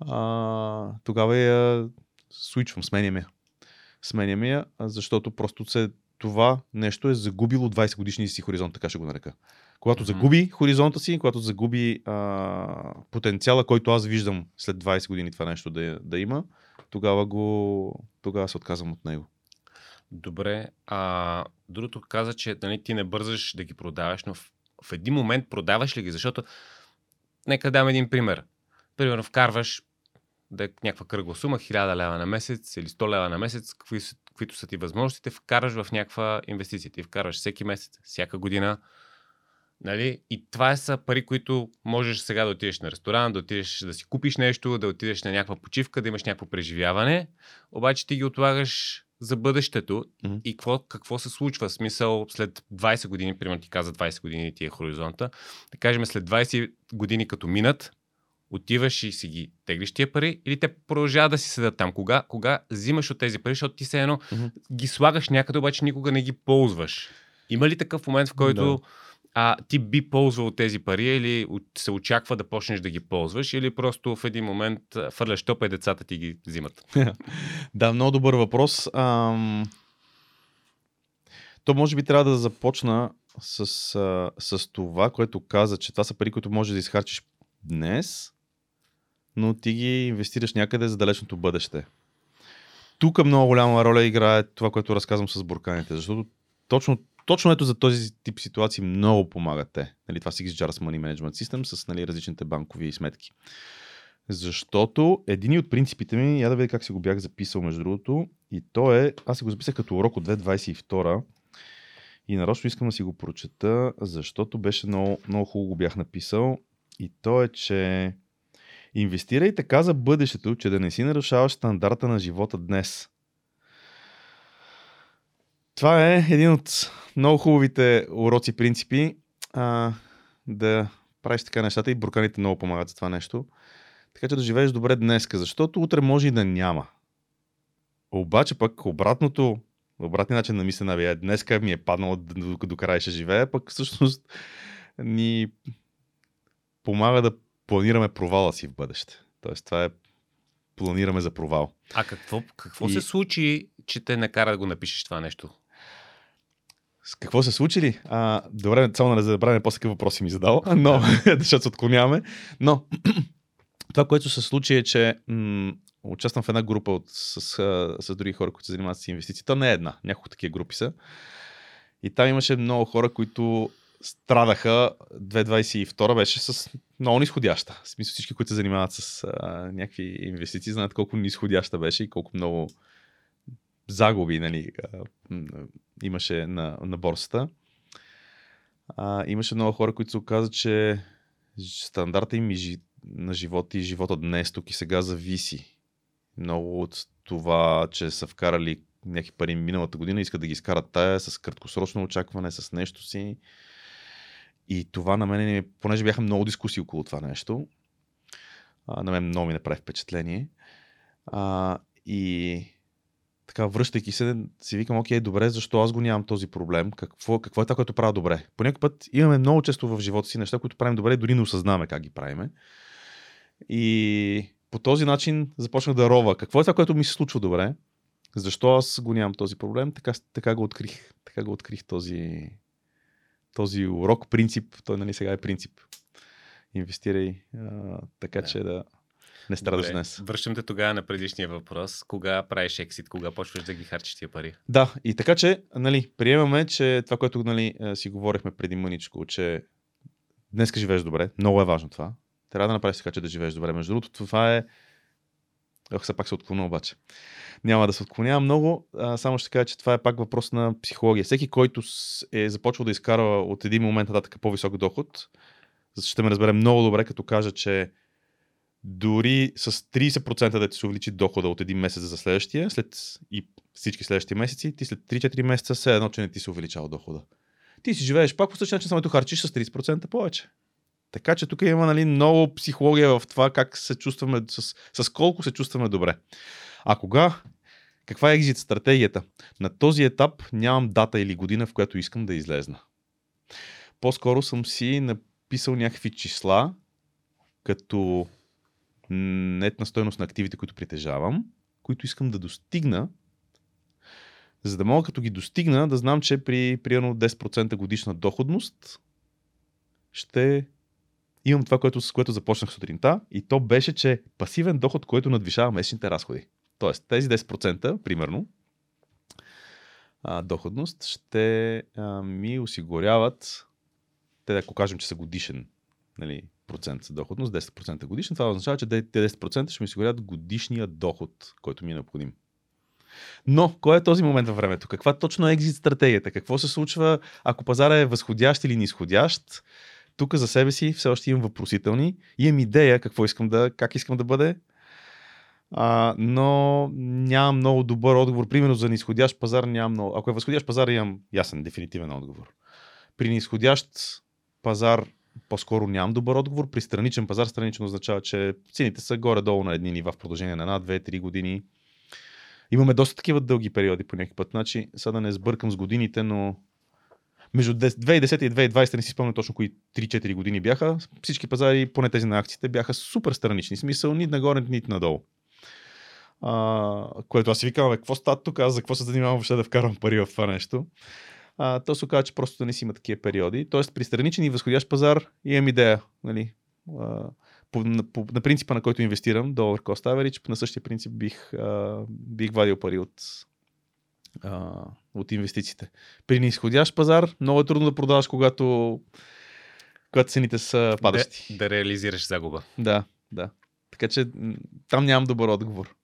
Speaker 2: а, тогава я свичвам, сменям я. Сменям я, защото просто се, това нещо е загубило 20 годишния си хоризонт, така ще го нарека. Когато mm-hmm. загуби хоризонта си, когато загуби а, потенциала, който аз виждам след 20 години това нещо да, да има, тогава, го, тогава се отказвам от него.
Speaker 1: Добре. А, другото каза, че нали, ти не бързаш да ги продаваш, но в, в един момент продаваш ли ги? Защото, нека дам един пример. Примерно вкарваш да е някаква кръгла сума, 1000 лева на месец или 100 лева на месец, какви, каквито са ти възможностите, вкараш в някаква инвестиция. Ти вкарваш всеки месец, всяка година. Нали? И това са пари, които можеш сега да отидеш на ресторант, да отидеш да си купиш нещо, да отидеш на някаква почивка, да имаш някакво преживяване. Обаче ти ги отлагаш за бъдещето mm-hmm. и какво, какво се случва. Смисъл, след 20 години, примерно ти каза 20 години ти е хоризонта, да кажем след 20 години като минат, отиваш и си ги теглиш тия пари или те продължават да си седат там? Кога, кога взимаш от тези пари, защото ти се едно mm-hmm. ги слагаш някъде, обаче никога не ги ползваш. Има ли такъв момент, в който да. а, ти би ползвал тези пари или се очаква да почнеш да ги ползваш или просто в един момент фърляш топа и децата ти ги взимат?
Speaker 2: да, много добър въпрос. Ам... То може би трябва да започна с, а, с това, което каза, че това са пари, които можеш да изхарчиш днес, но ти ги инвестираш някъде за далечното бъдеще. Тук много голяма роля играе това, което разказвам с бурканите, защото точно, точно ето за този тип ситуации много помагат те. Нали, това си Jarvis Money Management System с нали, различните банкови сметки. Защото един от принципите ми, я да видя как си го бях записал между другото, и то е, аз си го записах като урок от 2022 и нарочно искам да си го прочета, защото беше много, много хубаво го бях написал. И то е, че Инвестирай така за бъдещето, че да не си нарушаваш стандарта на живота днес. Това е един от много хубавите уроци принципи. А, да правиш така нещата и бурканите много помагат за това нещо. Така че да живееш добре днеска, защото утре може и да няма. Обаче пък обратното, обратният начин на мислене, бе, днеска ми е паднало до, до края ще живея, пък всъщност ни помага да планираме провала си в бъдеще. Тоест това е планираме за провал.
Speaker 1: А какво, какво и... се случи, че те накара да го напишеш това нещо?
Speaker 2: С какво се случи ли? А, добре, само да не забравяме после какви въпроси ми задал, но, защото се отклоняваме. Но това, което се случи е, че м- участвам в една група от, с, с, с други хора, които се занимават с инвестиции. То не е една, няколко такива групи са. И там имаше много хора, които страдаха 2022 беше с много нисходяща. В смисъл всички, които се занимават с а, някакви инвестиции, знаят колко нисходяща беше и колко много загуби нали, имаше на, на борсата. А, имаше много хора, които се оказа, че стандарта им на живота и живота днес, тук и сега зависи много от това, че са вкарали някакви пари миналата година, искат да ги изкарат тая с краткосрочно очакване, с нещо си. И това на мен, понеже бяха много дискусии около това нещо, на мен много ми направи впечатление. А, и така, връщайки се, си викам, окей, добре, защо аз го нямам този проблем? Какво, какво е това, което правя добре? По някакъв път имаме много често в живота си неща, които правим добре, дори не осъзнаваме как ги правиме. И по този начин започнах да рова. Какво е това, което ми се случва добре? Защо аз го нямам този проблем? Така, така го открих. Така го открих този, този урок, принцип. Той нали сега е принцип. Инвестирай а, така, да. че да не страдаш Добре. днес.
Speaker 1: Връщам те тогава на предишния въпрос. Кога правиш ексит? Кога почваш да ги харчиш тия пари?
Speaker 2: Да, и така, че нали, приемаме, че това, което нали, си говорихме преди мъничко, че днес живееш добре. Много е важно това. Трябва да направиш така, че да живееш добре. Между другото, това е. Ох, все пак се отклоня обаче. Няма да се отклонявам много, а, само ще кажа, че това е пак въпрос на психология. Всеки, който е започвал да изкарва от един момент нататък по-висок доход, ще ме разбере много добре, като кажа, че дори с 30% да ти се увеличи дохода от един месец за следващия, след и всички следващи месеци, ти след 3-4 месеца все едно, че не ти се увеличава дохода. Ти си живееш пак по същия начин, само харчиш с 30% повече. Така че тук има нали, много психология в това как се чувстваме, с, с колко се чувстваме добре. А кога? Каква е екзит стратегията? На този етап нямам дата или година, в която искам да излезна. По-скоро съм си написал някакви числа, като нетна стойност на активите, които притежавам, които искам да достигна, за да мога като ги достигна да знам, че при примерно 10% годишна доходност ще имам това, което, с което започнах сутринта и то беше, че пасивен доход, който надвишава месечните разходи. Тоест, тези 10%, примерно, доходност, ще ми осигуряват, те ако кажем, че са годишен нали, процент за доходност, 10% годишно, това означава, че тези 10% ще ми осигурят годишния доход, който ми е необходим. Но, кой е този момент във времето? Каква точно е екзит стратегията? Какво се случва, ако пазара е възходящ или нисходящ? Тук за себе си все още имам въпросителни. Имам идея какво искам да, как искам да бъде, а, но нямам много добър отговор. Примерно за нисходящ пазар нямам много. Ако е възходящ пазар, имам ясен, дефинитивен отговор. При нисходящ пазар по-скоро нямам добър отговор. При страничен пазар, страничен означава, че цените са горе-долу на едни нива в продължение на една, две, три години. Имаме доста такива дълги периоди по някакъв път. Значи, сега да не сбъркам с годините, но между 2010 и 2020 не си спомням точно кои 3-4 години бяха. Всички пазари, поне тези на акциите, бяха супер странични. Смисъл, нито нагоре, нито надолу. А, което аз си викам, какво става тук, аз за какво се занимавам въобще да вкарвам пари в това нещо. А, то се оказа, че просто да не си има такива периоди. Тоест, при страничен и възходящ пазар имам идея. Нали? А, по, на, по, на принципа, на който инвестирам, долар cost average, на същия принцип бих, а, бих вадил пари от, а, от инвестициите. При нисходящ пазар много е трудно да продаваш, когато, когато цените са падащи.
Speaker 1: Да, да реализираш загуба.
Speaker 2: Да, да. Така че там нямам добър отговор.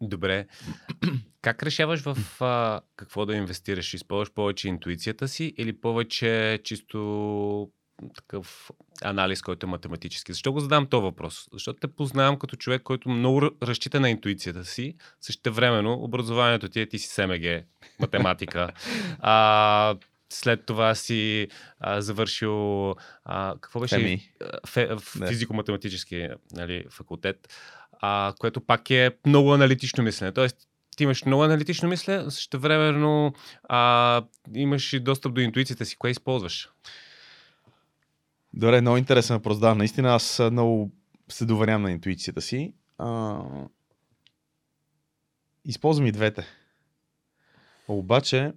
Speaker 1: Добре. Как решаваш в а, какво да инвестираш? Използваш повече интуицията си или повече чисто такъв анализ, който е математически. Защо го задам този въпрос? Защото те познавам като човек, който много разчита на интуицията си. Също времено образованието ти е ти си СМГ, математика. а, след това си а, завършил а, какво беше?
Speaker 2: Феми.
Speaker 1: Фе, физико-математически нали, факултет, а, което пак е много аналитично мислене. Тоест, ти имаш много аналитично мислене, също времено а, имаш и достъп до интуицията си. Кое използваш?
Speaker 2: Добре, много интересен въпрос. Да, наистина аз много се доверям на интуицията си. А... Използвам и двете. Обаче,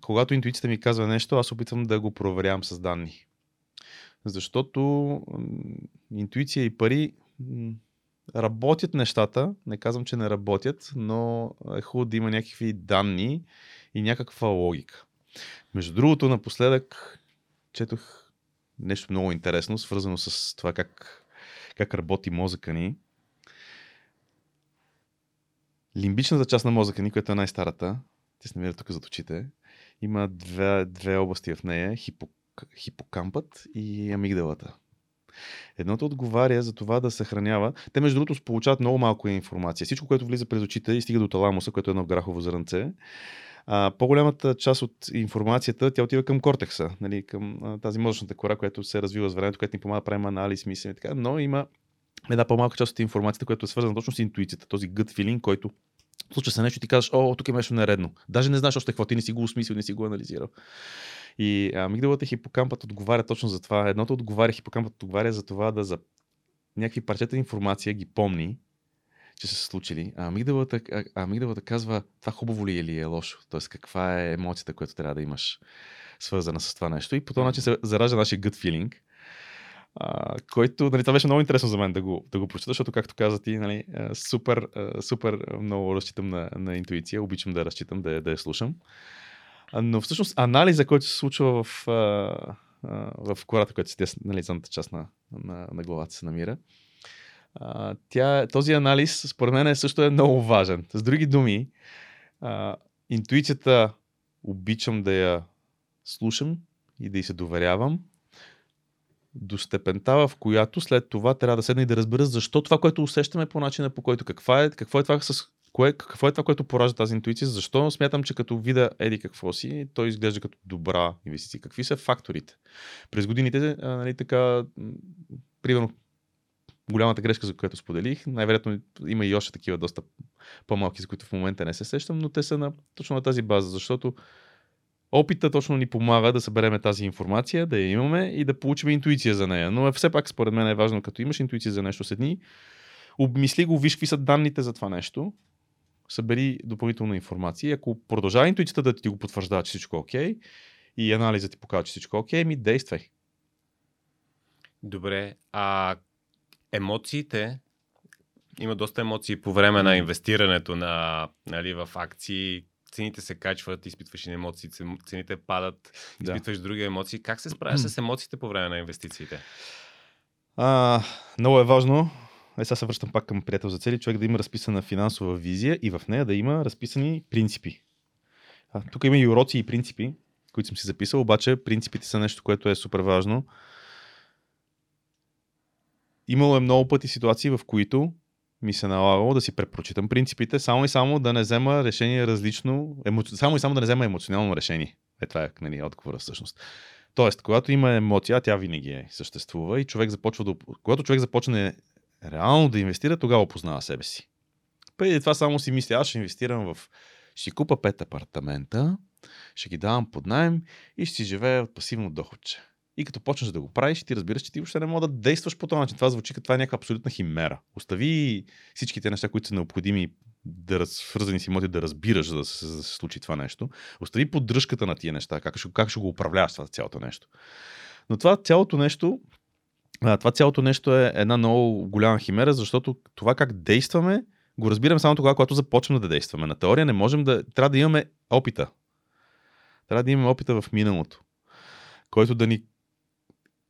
Speaker 2: когато интуицията ми казва нещо, аз опитвам да го проверявам с данни. Защото интуиция и пари работят нещата, не казвам, че не работят, но е хубаво да има някакви данни и някаква логика. Между другото, напоследък четох нещо много интересно, свързано с това как, как работи мозъка ни. Лимбичната част на мозъка ни, която е най-старата, те се намира тук зад очите, има две, две области в нея, хипо, хипокампът и амигдалата. Едното отговаря за това да съхранява. Те, между другото, получават много малко информация. Всичко, което влиза през очите и стига до таламуса, което е едно грахово зранце, а, по-голямата част от информацията тя отива към кортекса, нали, към а, тази мозъчната кора, която се развива с времето, която ни помага да правим анализ, мислене и така. Но има една по-малка част от информацията, която е свързана точно с интуицията, този гът филин, който случва се нещо и ти казваш, о, тук е нещо нередно. Даже не знаеш още какво, ти не си го осмислил, не си го анализирал. И амигдалата и хипокампът отговаря точно за това. Едното отговаря, хипокампът отговаря за това да за някакви парчета информация ги помни, че са се случили. А амигдалата, а, амигдалата казва това хубаво ли е или е лошо. Тоест каква е емоцията, която трябва да имаш свързана с това нещо. И по този начин се заражда нашия gut feeling, а, който, нали, това беше много интересно за мен да го, да го прочета, защото, както каза ти, нали, супер, супер много разчитам на, на интуиция, обичам да разчитам, да, да я слушам. Но всъщност анализа, който се случва в, в кората, която седи нали, задната част на, на, на главата се намира, тя, този анализ, според мен, също е много важен. С други думи, интуицията обичам да я слушам и да й се доверявам, до степента, в която след това трябва да седна и да разбера защо това, което усещаме по начина по който, каква е, какво е това с кое, какво е това, което поражда тази интуиция? Защо смятам, че като вида еди какво си, той изглежда като добра инвестиция? Какви са факторите? През годините, а, нали, така, примерно, голямата грешка, за която споделих, най-вероятно има и още такива доста по-малки, за които в момента не се сещам, но те са на, точно на тази база, защото опита точно ни помага да събереме тази информация, да я имаме и да получим интуиция за нея. Но все пак, според мен е важно, като имаш интуиция за нещо седни, обмисли го, виж какви са данните за това нещо, събери допълнителна информация. Ако продължава интуицията да ти го потвърждава, че всичко е окей, и анализът ти показва, че всичко е окей, ми действай.
Speaker 1: Добре. А емоциите, има доста емоции по време на инвестирането на, нали, в акции, цените се качват, изпитваш и емоции, цените падат, изпитваш да. други емоции. Как се справяш с емоциите по време на инвестициите?
Speaker 2: А, много е важно е, сега се връщам пак към приятел за цели, човек да има разписана финансова визия и в нея да има разписани принципи. А, тук има и уроци и принципи, които съм си записал, обаче принципите са нещо, което е супер важно. Имало е много пъти ситуации, в които ми се налагало да си препрочитам принципите, само и само да не взема решение различно, емо... само и само да не взема емоционално решение. Е, това е нали, отговора всъщност. Тоест, когато има емоция, тя винаги е, съществува и човек започва да... Когато човек започне реално да инвестира, тогава познава себе си. Преди това само си мисля, аз ще инвестирам в... Ще си купа пет апартамента, ще ги давам под найем и ще си живея от пасивно доходче. И като почнеш да го правиш, ти разбираш, че ти въобще не мога да действаш по този начин. Това звучи като това е някаква абсолютна химера. Остави всичките неща, които са необходими да свързани с имоти, да разбираш, за да се, да се случи това нещо. Остави поддръжката на тия неща, как ще, как ще го управляваш това цялото нещо. Но това цялото нещо това цялото нещо е една много голяма химера, защото това как действаме, го разбираме само тогава, когато започнем да действаме. На теория не можем да. Трябва да имаме опита. Трябва да имаме опита в миналото, който да ни.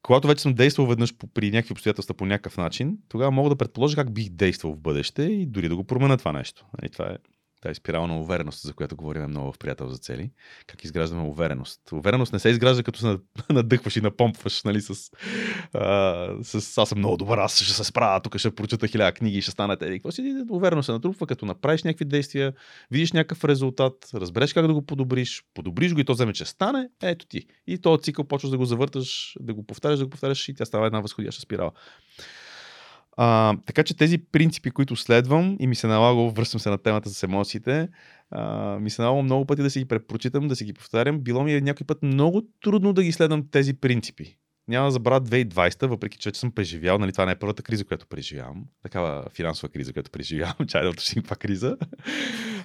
Speaker 2: Когато вече съм действал веднъж при някакви обстоятелства по някакъв начин, тогава мога да предположа как бих действал в бъдеще и дори да го променя това нещо. Нали, това е тази спирала на увереност, за която говорим много в приятел за цели. Как изграждаме увереност. Увереност не се изгражда като се надъхваш и напомпваш, нали, с, а, с аз съм много добър, аз ще се справя, тук ще прочета хиляда книги и ще стане тези. Увереност се натрупва, като направиш някакви действия, видиш някакъв резултат, разбереш как да го подобриш, подобриш го и то вземе, че стане, ето ти. И този цикъл почваш да го завърташ, да го повтаряш, да го повтаряш и тя става една възходяща спирала. А, така че тези принципи, които следвам и ми се налага, връщам се на темата с емоциите, а, ми се налага много пъти да си ги препрочитам, да си ги повтарям. Било ми е някой път много трудно да ги следвам тези принципи. Няма да забравя 2020, въпреки че съм преживял, нали, това не е първата криза, която преживявам. Такава финансова криза, която преживявам. Чай да уточним каква криза.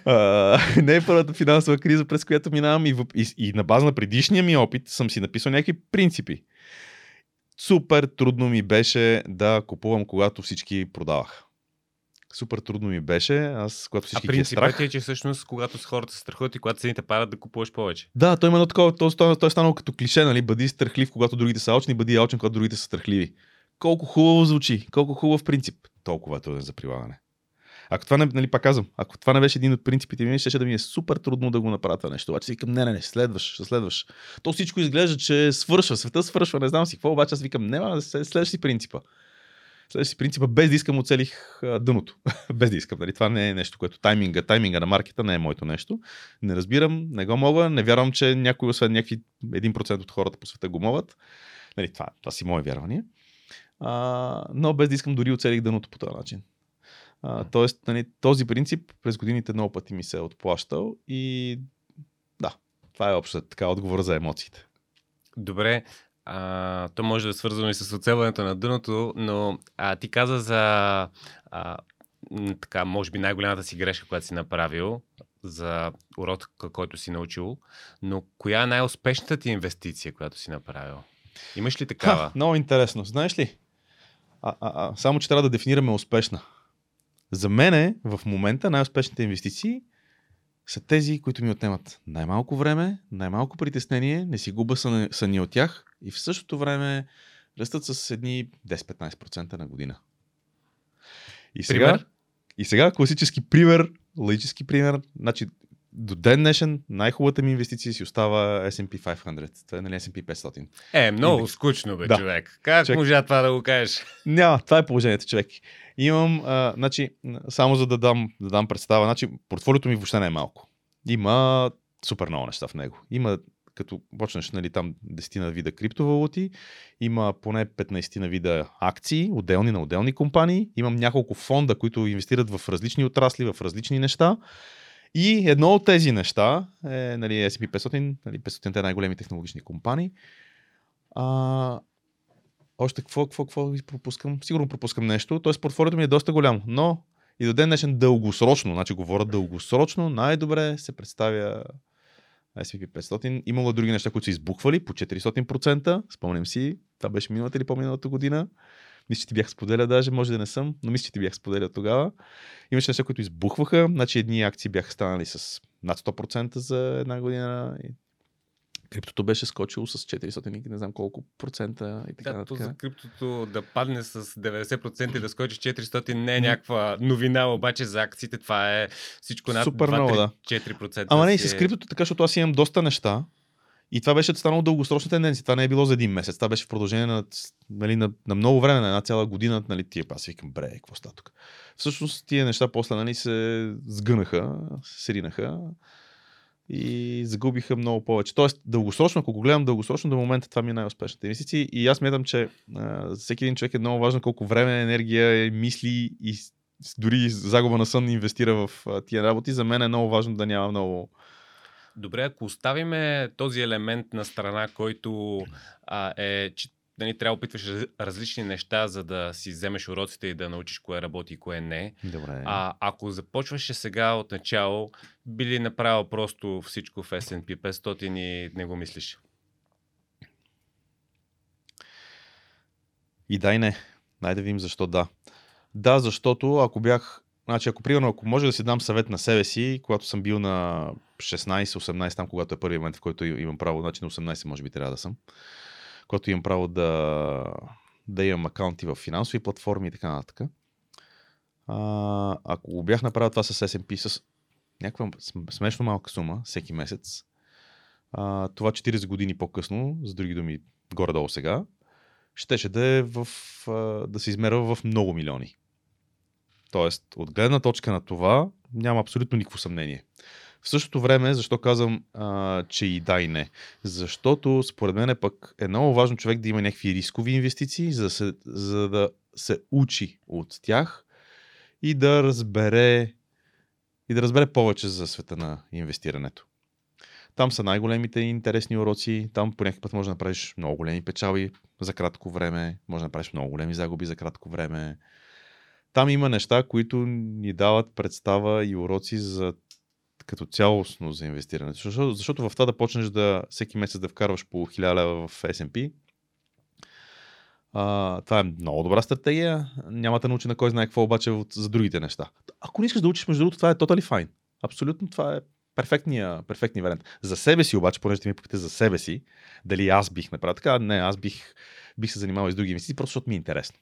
Speaker 2: А, не е първата финансова криза, през която минавам и, и, и на база на предишния ми опит съм си написал някакви принципи супер трудно ми беше да купувам, когато всички продавах. Супер трудно ми беше, аз когато всички
Speaker 1: а
Speaker 2: ги е страх.
Speaker 1: е, че всъщност когато с хората се страхуват и когато цените падат да купуваш повече.
Speaker 2: Да, той има едно такова, той, той, той е станал като клише, нали? Бъди страхлив, когато другите са алчни, бъди алчен, когато другите са страхливи. Колко хубаво звучи, колко хубав принцип. Толкова е труден за прилагане. Ако това не, нали, пак казвам, ако това не беше един от принципите ми, ще да ми е супер трудно да го направя това нещо. Обаче си викам, не, не, не, следваш, следваш. То всичко изглежда, че свършва, света свършва, не знам си какво, обаче аз викам, не, да следваш си принципа. Следваш си принципа, без да искам оцелих дъното. без да искам. Нали? Това не е нещо, което тайминга, тайминга на маркета не е моето нещо. Не разбирам, не го мога, не вярвам, че някой, освен някакви 1% от хората по света го могат. Нали, това, това си мое вярване. А, но без да искам дори оцелих дъното по този начин. А, тоест, нали, този принцип през годините много пъти ми се е отплащал и да, това е общо така отговор за емоциите.
Speaker 1: Добре, а, то може да е свързано и с оцелването на дъното, но а, ти каза за а, така, може би най-голямата си грешка, която си направил, за урок, който си научил, но коя е най-успешната ти инвестиция, която си направил? Имаш ли такава? Ха,
Speaker 2: много интересно. Знаеш ли? А, а, а, само, че трябва да дефинираме успешна. За мен в момента най-успешните инвестиции са тези, които ми отнемат най-малко време, най-малко притеснение, не си губа съни от тях и в същото време растат с едни 10-15% на година. И сега, пример? и сега класически пример, логически пример, значи до ден днешен най-хубавата ми инвестиция си остава S&P 500. Това е нали S&P 500.
Speaker 1: Е, много и... скучно бе, да. човек. Как човек... можа това да го кажеш?
Speaker 2: Няма, това е положението, човек. Имам, а, значи, само за да дам, да дам представа, значи, портфолиото ми въобще не е малко. Има супер много неща в него. Има като почнеш нали, там 10 на вида криптовалути, има поне 15 на вида акции, отделни на отделни компании, имам няколко фонда, които инвестират в различни отрасли, в различни неща. И едно от тези неща е нали, S&P 500, нали, 500 най-големи технологични компании. А, още какво, какво, какво пропускам? Сигурно пропускам нещо. Тоест портфолиото ми е доста голямо, но и до ден днешен дългосрочно, значи говоря дългосрочно, най-добре се представя S&P 500. Имало други неща, които са избухвали по 400%. Спомням си, това беше миналата или по-миналата година. Мисля, че ти бях споделя даже, може да не съм, но мисля, че ти бях споделя тогава. Имаше неща, които избухваха. Значи едни акции бяха станали с над 100% за една година. Криптото беше скочило с 400 и не знам колко процента и така
Speaker 1: да, то за криптото да падне с 90% и да скочи 400 не е някаква новина, обаче за акциите това е всичко над Супер 2, много, 3, да. 4%.
Speaker 2: Ама не, и с криптото така, защото аз имам доста неща, и това беше станало дългосрочна тенденция. Това не е било за един месец. Това беше в продължение на, нали, на, на много време, на една цяла година. Нали, тия аз викам, бре, какво става тук? Всъщност тия неща после нали, се сгънаха, сринаха и загубиха много повече. Тоест, дългосрочно, ако го гледам дългосрочно, до момента това ми е най-успешната инвестиция. И аз мятам, че а, всеки един човек е много важно колко време, енергия, мисли и дори загуба на сън инвестира в а, тия работи. За мен е много важно да няма много
Speaker 1: Добре, ако оставиме този елемент на страна, който а, е, че нали, трябва да опитваш различни неща, за да си вземеш уроците и да научиш кое работи и кое не.
Speaker 2: Добре.
Speaker 1: А ако започваше сега от начало, би ли направил просто всичко в S&P 500 и не го мислиш?
Speaker 2: И дай не. Дай да видим защо да. Да, защото ако бях Значи, ако примерно, ако може да си дам съвет на себе си, когато съм бил на 16-18, там, когато е първият момент, в който имам право, значи на 18 може би трябва да съм, когато имам право да, да имам акаунти в финансови платформи и така нататък. А, ако бях направил това с S&P, с някаква смешно малка сума всеки месец. А, това 40 години по-късно, с други думи, горе-долу сега, щеше да е в, да се измерва в много милиони. Тоест, от гледна точка на това, няма абсолютно никакво съмнение. В същото време, защо казвам, а, че и да и не? Защото според мен е пък е много важно човек да има някакви рискови инвестиции, за да се, за да се учи от тях и да разбере и да разбере повече за света на инвестирането. Там са най-големите интересни уроци, там по някакъв път може да направиш много големи печалби за кратко време, може да направиш много големи загуби за кратко време. Там има неща, които ни дават представа и уроци за като цялостно за инвестиране. Защото, защото в това да почнеш да всеки месец да вкарваш по 1000 лева в S&P, а, това е много добра стратегия. Няма да научи на кой знае какво обаче за другите неща. Ако не искаш да учиш, между другото, това е totally fine. Абсолютно това е перфектния, перфектния вариант. За себе си обаче, понеже ми попитате за себе си, дали аз бих направил така, не, аз бих, бих се занимавал и с други инвестиции, просто защото ми е интересно.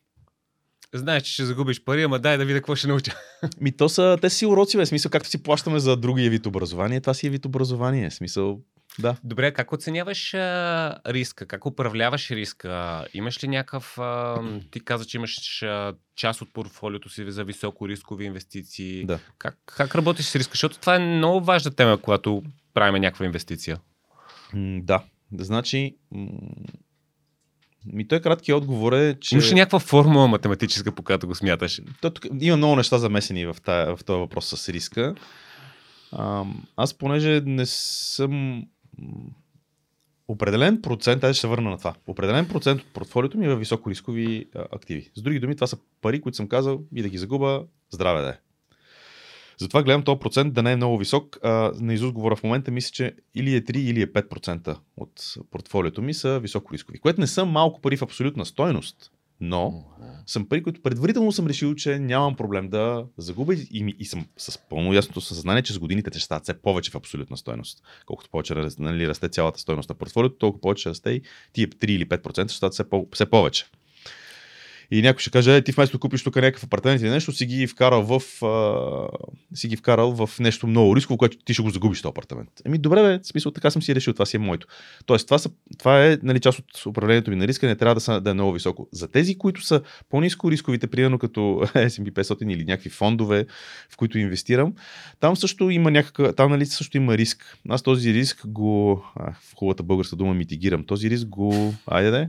Speaker 1: Знаеш, че ще загубиш пари, ама дай да видя какво ще науча.
Speaker 2: Ми то са, те си уроци, бе. Смисъл, както си плащаме за другия вид образование, това си е вид образование. Смисъл, да.
Speaker 1: Добре, как оценяваш а, риска? Как управляваш риска? Имаш ли някакъв... А, ти каза, че имаш а, част от портфолиото си за високо рискови инвестиции.
Speaker 2: Да.
Speaker 1: Как, как работиш с риска? Защото това е много важна тема, когато правим някаква инвестиция.
Speaker 2: М, да. Значи, м- ми той кратки отговор е, че...
Speaker 1: Имаш ли някаква формула математическа, по която го смяташ?
Speaker 2: То, тук, има много неща замесени в, тая, в този въпрос с риска. А, аз понеже не съм определен процент, аз ще се върна на това. Определен процент от портфолиото ми е в високорискови активи. С други думи, това са пари, които съм казал и да ги загуба, здраве да е. Затова гледам този процент да не е много висок. А, на Изус говоря в момента, мисля, че или е 3, или е 5% от портфолиото ми са високорискови, което не са малко пари в абсолютна стойност, но съм пари, които предварително съм решил, че нямам проблем да загубя и, ми- и съм с пълно ясното съзнание, че с годините те ще стават все повече в абсолютна стойност. Колкото повече нали, расте цялата стойност на портфолиото, толкова повече расте и тия 3 или 5% ще стават все, по- все повече. И някой ще каже, е, ти вместо купиш тук някакъв апартамент или нещо, си ги вкарал в, а, си ги вкарал в нещо много рисково, което ти ще го загубиш този апартамент. Еми добре, бе, в смисъл така съм си решил, това си е моето. Тоест, това, са, това е нали, част от управлението ми на риска, не трябва да, са, да е много високо. За тези, които са по-низко рисковите, примерно като S&P 500 или някакви фондове, в които инвестирам, там също има някакъв, там нали, също има риск. Аз този риск го, а, в хубавата българска дума митигирам, този риск го, айде да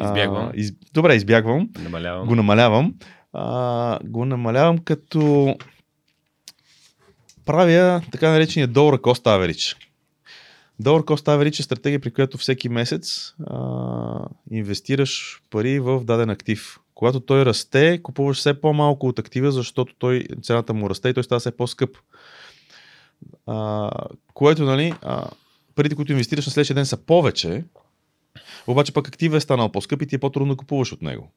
Speaker 2: е. А,
Speaker 1: Избягвам.
Speaker 2: Из, добре, избягвам
Speaker 1: Намалявам.
Speaker 2: го намалявам. А, го намалявам като правя така наречения dollar cost average. Dollar cost average е стратегия, при която всеки месец а, инвестираш пари в даден актив. Когато той расте, купуваш все по-малко от актива, защото той, цената му расте и той става все по-скъп. А, което, нали, а, парите, които инвестираш на следващия ден са повече, обаче пък актива е станал по-скъп и ти е по-трудно да купуваш от него.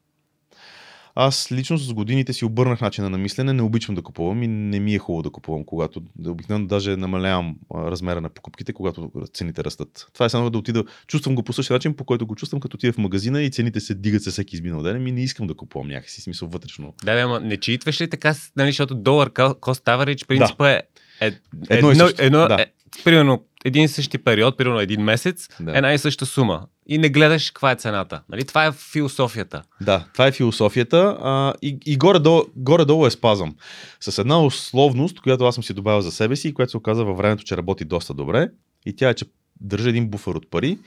Speaker 2: Аз лично с годините си обърнах начина на мислене, не обичам да купувам и не ми е хубаво да купувам, когато обикновено даже намалявам размера на покупките, когато цените растат. Това е само да отида, чувствам го по същия начин, по който го чувствам, като отида в магазина и цените се дигат се всеки изминал ден, и не искам да купувам някакси, смисъл вътрешно.
Speaker 1: Да, да, ама не читваш ли така, нали, защото долар cost average принципа е, е
Speaker 2: Едно също,
Speaker 1: едно,
Speaker 2: да.
Speaker 1: Примерно един и същи период, примерно един месец,
Speaker 2: Да.
Speaker 1: една и съща сума. И не гледаш каква е цената. Нали? Това е философията.
Speaker 2: Да, това е философията а, и, и горе-долу, горе-долу е спазвам. С една условност, която аз съм си добавил за себе си и която се оказа във времето, че работи доста добре. И тя е, че държа един буфер от пари,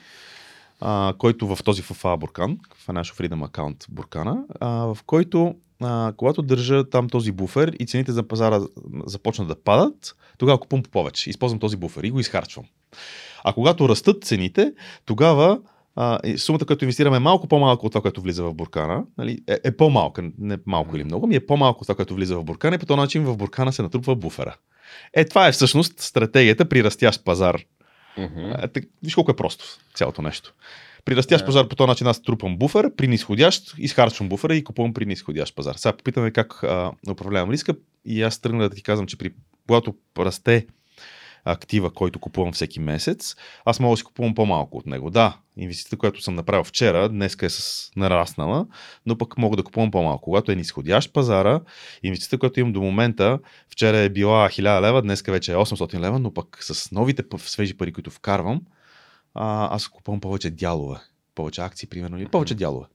Speaker 2: а, който в този FFA Буркан, Financial Freedom Account Буркана, а, в който а, когато държа там този буфер и цените за пазара започнат да падат, тогава купувам по повече. Използвам този буфер и го изхарчвам. А когато растат цените, тогава а, сумата, която инвестираме е малко по-малко от това, което влиза в буркана, нали, е, е по-малка, не малко или много, ми е по-малко от това, което влиза в буркана и по този начин в буркана се натрупва буфера. Е, това е всъщност стратегията при растящ пазар. Е, так, виж колко е просто цялото нещо. При растящ пазар по този начин аз трупам буфер, при нисходящ изхарчвам буфера и купувам при нисходящ пазар. Сега попитаме как а, управлявам риска и аз тръгна да ти казвам, че при когато расте актива, който купувам всеки месец, аз мога да си купувам по-малко от него. Да, инвестицията, която съм направил вчера, днес е с нараснала, но пък мога да купувам по-малко. Когато е нисходящ пазара, инвестицията, която имам до момента, вчера е била 1000 лева, днес вече е 800 лева, но пък с новите свежи пари, които вкарвам, а, аз купувам повече дялове. Повече акции, примерно, или повече дялове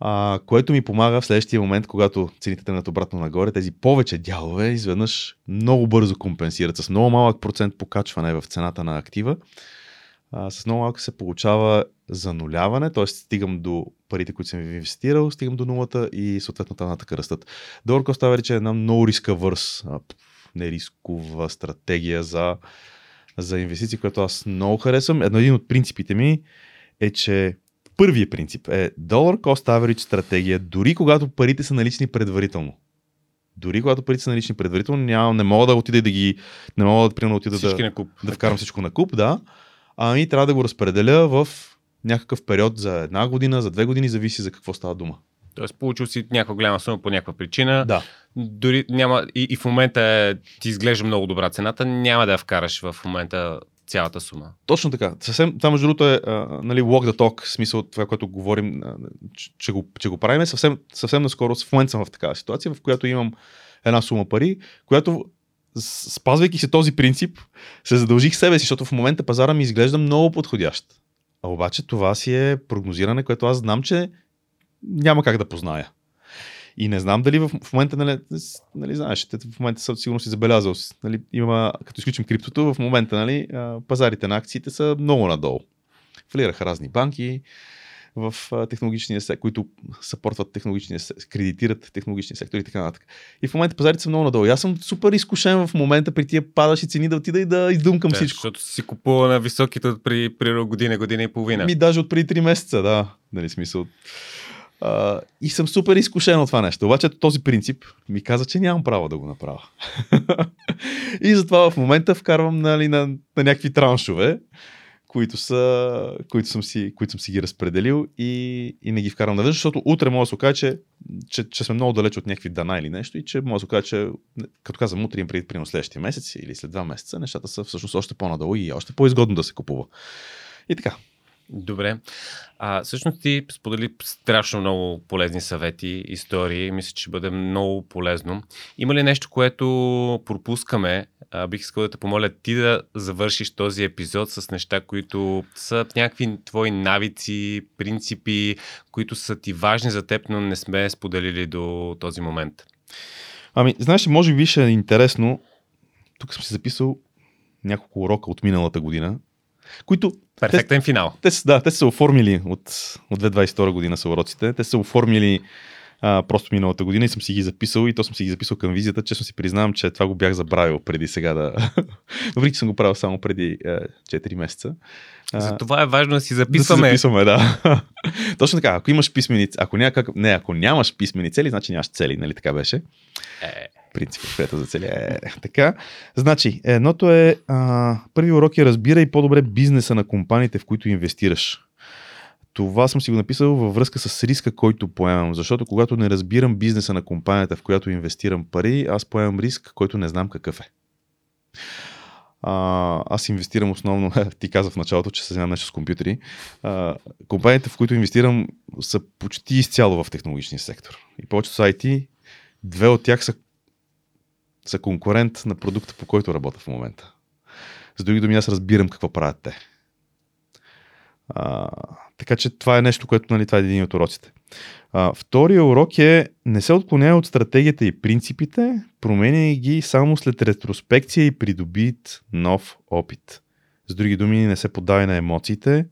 Speaker 2: а, което ми помага в следващия момент, когато цените тръгнат обратно нагоре, тези повече дялове изведнъж много бързо компенсират с много малък процент покачване в цената на актива. А, с много малко се получава зануляване, т.е. стигам до парите, които съм инвестирал, стигам до нулата и съответно там натък растат. Долар Cost Average е една много риска върс, нерискова стратегия за, за инвестиции, която аз много харесвам. Едно един от принципите ми е, че Първият принцип е Dollar Cost Average стратегия, дори когато парите са налични предварително. Дори когато парите са налични предварително, няма, не мога да отида да ги. Не мога да, примерно, отида да,
Speaker 1: на куп.
Speaker 2: да вкарам всичко на куп, да. Ами трябва да го разпределя в някакъв период за една година, за две години, зависи за какво става дума.
Speaker 1: Тоест, получил си някаква голяма сума по някаква причина.
Speaker 2: Да.
Speaker 1: Дори няма. И, и в момента е, ти изглежда много добра цената, няма да я вкараш в момента цялата сума.
Speaker 2: Точно така. Съвсем, това между другото е а, нали, walk the talk, смисъл това, което говорим, а, че, го, че го правим. Съвсем, съвсем наскоро, в момента съм в такава ситуация, в която имам една сума пари, която спазвайки се този принцип, се задължих себе си, защото в момента пазара ми изглежда много подходящ. А обаче това си е прогнозиране, което аз знам, че няма как да позная. И не знам дали в, в момента, нали, нали знаеш, в момента със сигурно си забелязал, нали, има, като изключим криптото, в момента нали, пазарите на акциите са много надолу. Фалираха разни банки в технологичния сектор, които съпортват технологичния сектор, кредитират технологичния сектор и така нататък. И в момента пазарите са много надолу. И аз съм супер изкушен в момента при тия падащи цени да отида и да издумкам да, всичко.
Speaker 1: Защото си купува на високите от при, при година, година и половина.
Speaker 2: Ми даже от преди 3 месеца, да. Нали, смисъл. Uh, и съм супер изкушен от това нещо. Обаче този принцип ми каза, че нямам право да го направя. и затова в момента вкарвам нали, на, на някакви траншове, които, са, които, съм си, които съм си ги разпределил и, и не ги вкарам навън, защото утре може да се окаже, че, че, че сме много далеч от някакви дана или нещо и че може да се окаже, че като казвам утре им преди примерно следващия месец или след два месеца, нещата са всъщност още по-надолу и още по-изгодно да се купува. И така.
Speaker 1: Добре. А, всъщност ти сподели страшно много полезни съвети, истории. Мисля, че ще бъде много полезно. Има ли нещо, което пропускаме? А, бих искал да те помоля ти да завършиш този епизод с неща, които са някакви твои навици, принципи, които са ти важни за теб, но не сме споделили до този момент.
Speaker 2: Ами, знаеш, може би ще е интересно. Тук съм си записал няколко урока от миналата година, които
Speaker 1: Перфектен те, финал.
Speaker 2: Те, да, те са оформили от, от 2022 година са уроците. Те са оформили а, просто миналата година и съм си ги записал и то съм си ги записал към визията. Честно си признавам, че това го бях забравил преди сега да... Въпреки, че съм го правил само преди е, 4 месеца.
Speaker 1: За това е важно да си записваме.
Speaker 2: Да си записваме, да. Точно така, ако имаш писмени, ако, някак, не, ако нямаш писмени цели, значи нямаш цели, нали така беше? Е. Принцип, което за цели. Е, така. Значи, едното е, а, първи урок е разбирай по-добре бизнеса на компаниите, в които инвестираш. Това съм си го написал във връзка с риска, който поемам. Защото когато не разбирам бизнеса на компанията, в която инвестирам пари, аз поемам риск, който не знам какъв е. А, аз инвестирам основно, ти каза в началото, че се занимавам нещо с компютри. А, компаниите, в които инвестирам, са почти изцяло в технологичния сектор. И повечето са IT, две от тях са, са конкурент на продукта, по който работя в момента. С други думи, аз разбирам какво правят те. А, така че това е нещо, което нали, това е един от уроците. А, втория урок е не се отклонява от стратегията и принципите, променяй ги само след ретроспекция и придобит нов опит. С други думи, не се подавай на емоциите,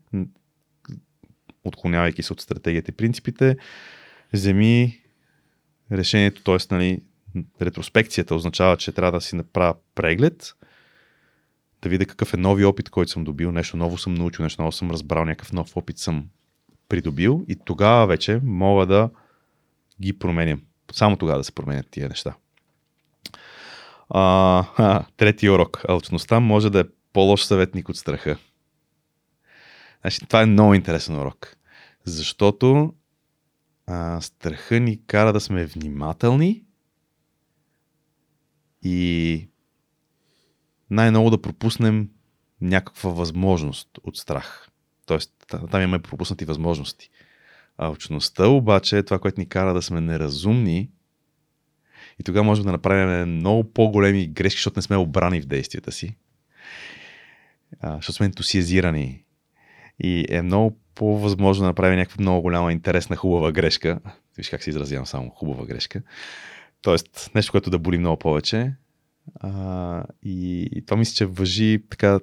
Speaker 2: отклонявайки се от стратегията и принципите, вземи решението, т.е. Нали, ретроспекцията означава, че трябва да си направя преглед, да видя какъв е нови опит, който съм добил, нещо ново съм научил, нещо ново съм разбрал, някакъв нов опит съм придобил и тогава вече мога да ги променям. Само тогава да се променят тия неща. А, а, трети урок. Алчността може да е по-лош съветник от страха. Значи, това е много интересен урок. Защото а, страха ни кара да сме внимателни и най-много да пропуснем някаква възможност от страх. Тоест, там имаме пропуснати възможности. А очността обаче е това, което ни кара да сме неразумни и тогава можем да направим много по-големи грешки, защото не сме обрани в действията си. А, защото сме ентусиазирани. И е много по-възможно да направим някаква много голяма, интересна, хубава грешка. Виж как се изразявам само хубава грешка. Тоест, нещо, което да боли много повече. А, и, и това мисля, че въжи така,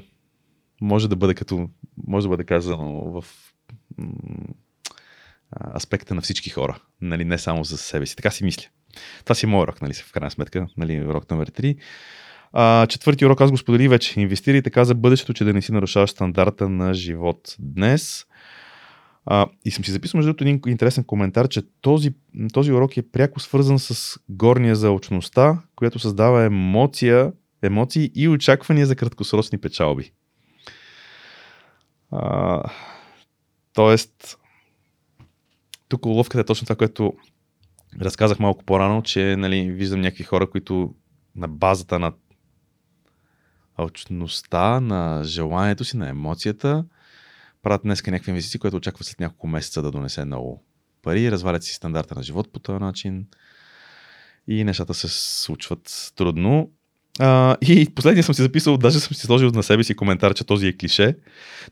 Speaker 2: може да бъде като, може да бъде казано в м- аспекта на всички хора, нали, не само за себе си. Така си мисля. Това си е моят урок, нали, в крайна сметка, нали, урок номер 3. А, четвърти урок аз го сподели вече. Инвестирай така за бъдещето, че да не си нарушаваш стандарта на живот днес. А, и съм си записал между другото един интересен коментар, че този, този урок е пряко свързан с горния за очността, която създава емоция, емоции и очаквания за краткосрочни печалби. А, тоест, тук уловката е точно това, което разказах малко по-рано, че нали, виждам някакви хора, които на базата на алчността, на желанието си, на емоцията, правят днес някакви инвестиции, които очакват след няколко месеца да донесе много пари, развалят си стандарта на живот по този начин и нещата се случват трудно. А, и последния съм си записал, даже съм си сложил на себе си коментар, че този е клише,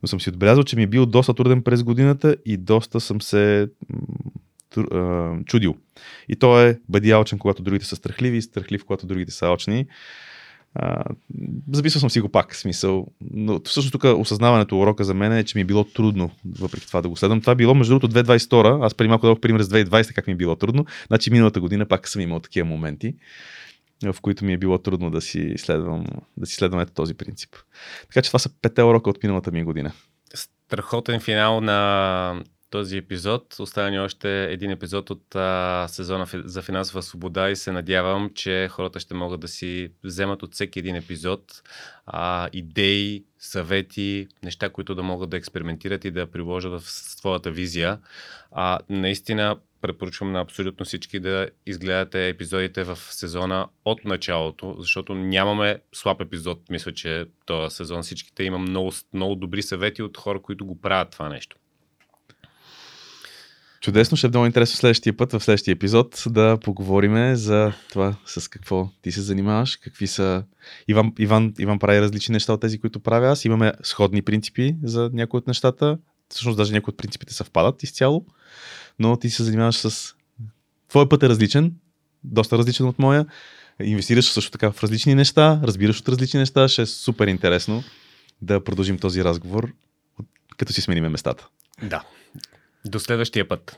Speaker 2: но съм си отбелязал, че ми е бил доста труден през годината и доста съм се чудил. И то е бъди алчен, когато другите са страхливи, и страхлив, когато другите са алчни. Записал съм си го пак, смисъл. Но всъщност тук осъзнаването урока за мен е, че ми е било трудно, въпреки това да го следвам. Това било между другото 2022. Аз преди малко дадох пример с 2020, как ми е било трудно. Значи миналата година пак съм имал такива моменти в които ми е било трудно да си следвам, да си следвам ето този принцип. Така че това са пете урока от миналата ми година.
Speaker 1: Страхотен финал на този епизод. Остава ни още един епизод от а, сезона за финансова свобода и се надявам, че хората ще могат да си вземат от всеки един епизод а, идеи, съвети, неща, които да могат да експериментират и да приложат в своята визия. А, наистина препоръчвам на абсолютно всички да изгледате епизодите в сезона от началото, защото нямаме слаб епизод. Мисля, че този сезон всичките има много, много добри съвети от хора, които го правят това нещо.
Speaker 2: Чудесно, ще е много интересно следващия път, в следващия епизод, да поговорим за това с какво ти се занимаваш, какви са... Иван, Иван, Иван прави различни неща от тези, които правя аз. Имаме сходни принципи за някои от нещата. Всъщност даже някои от принципите съвпадат изцяло, но ти се занимаваш с... Твой път е различен, доста различен от моя. Инвестираш също така в различни неща, разбираш от различни неща. Ще е супер интересно да продължим този разговор, като си смениме местата.
Speaker 1: Да. До следващия път.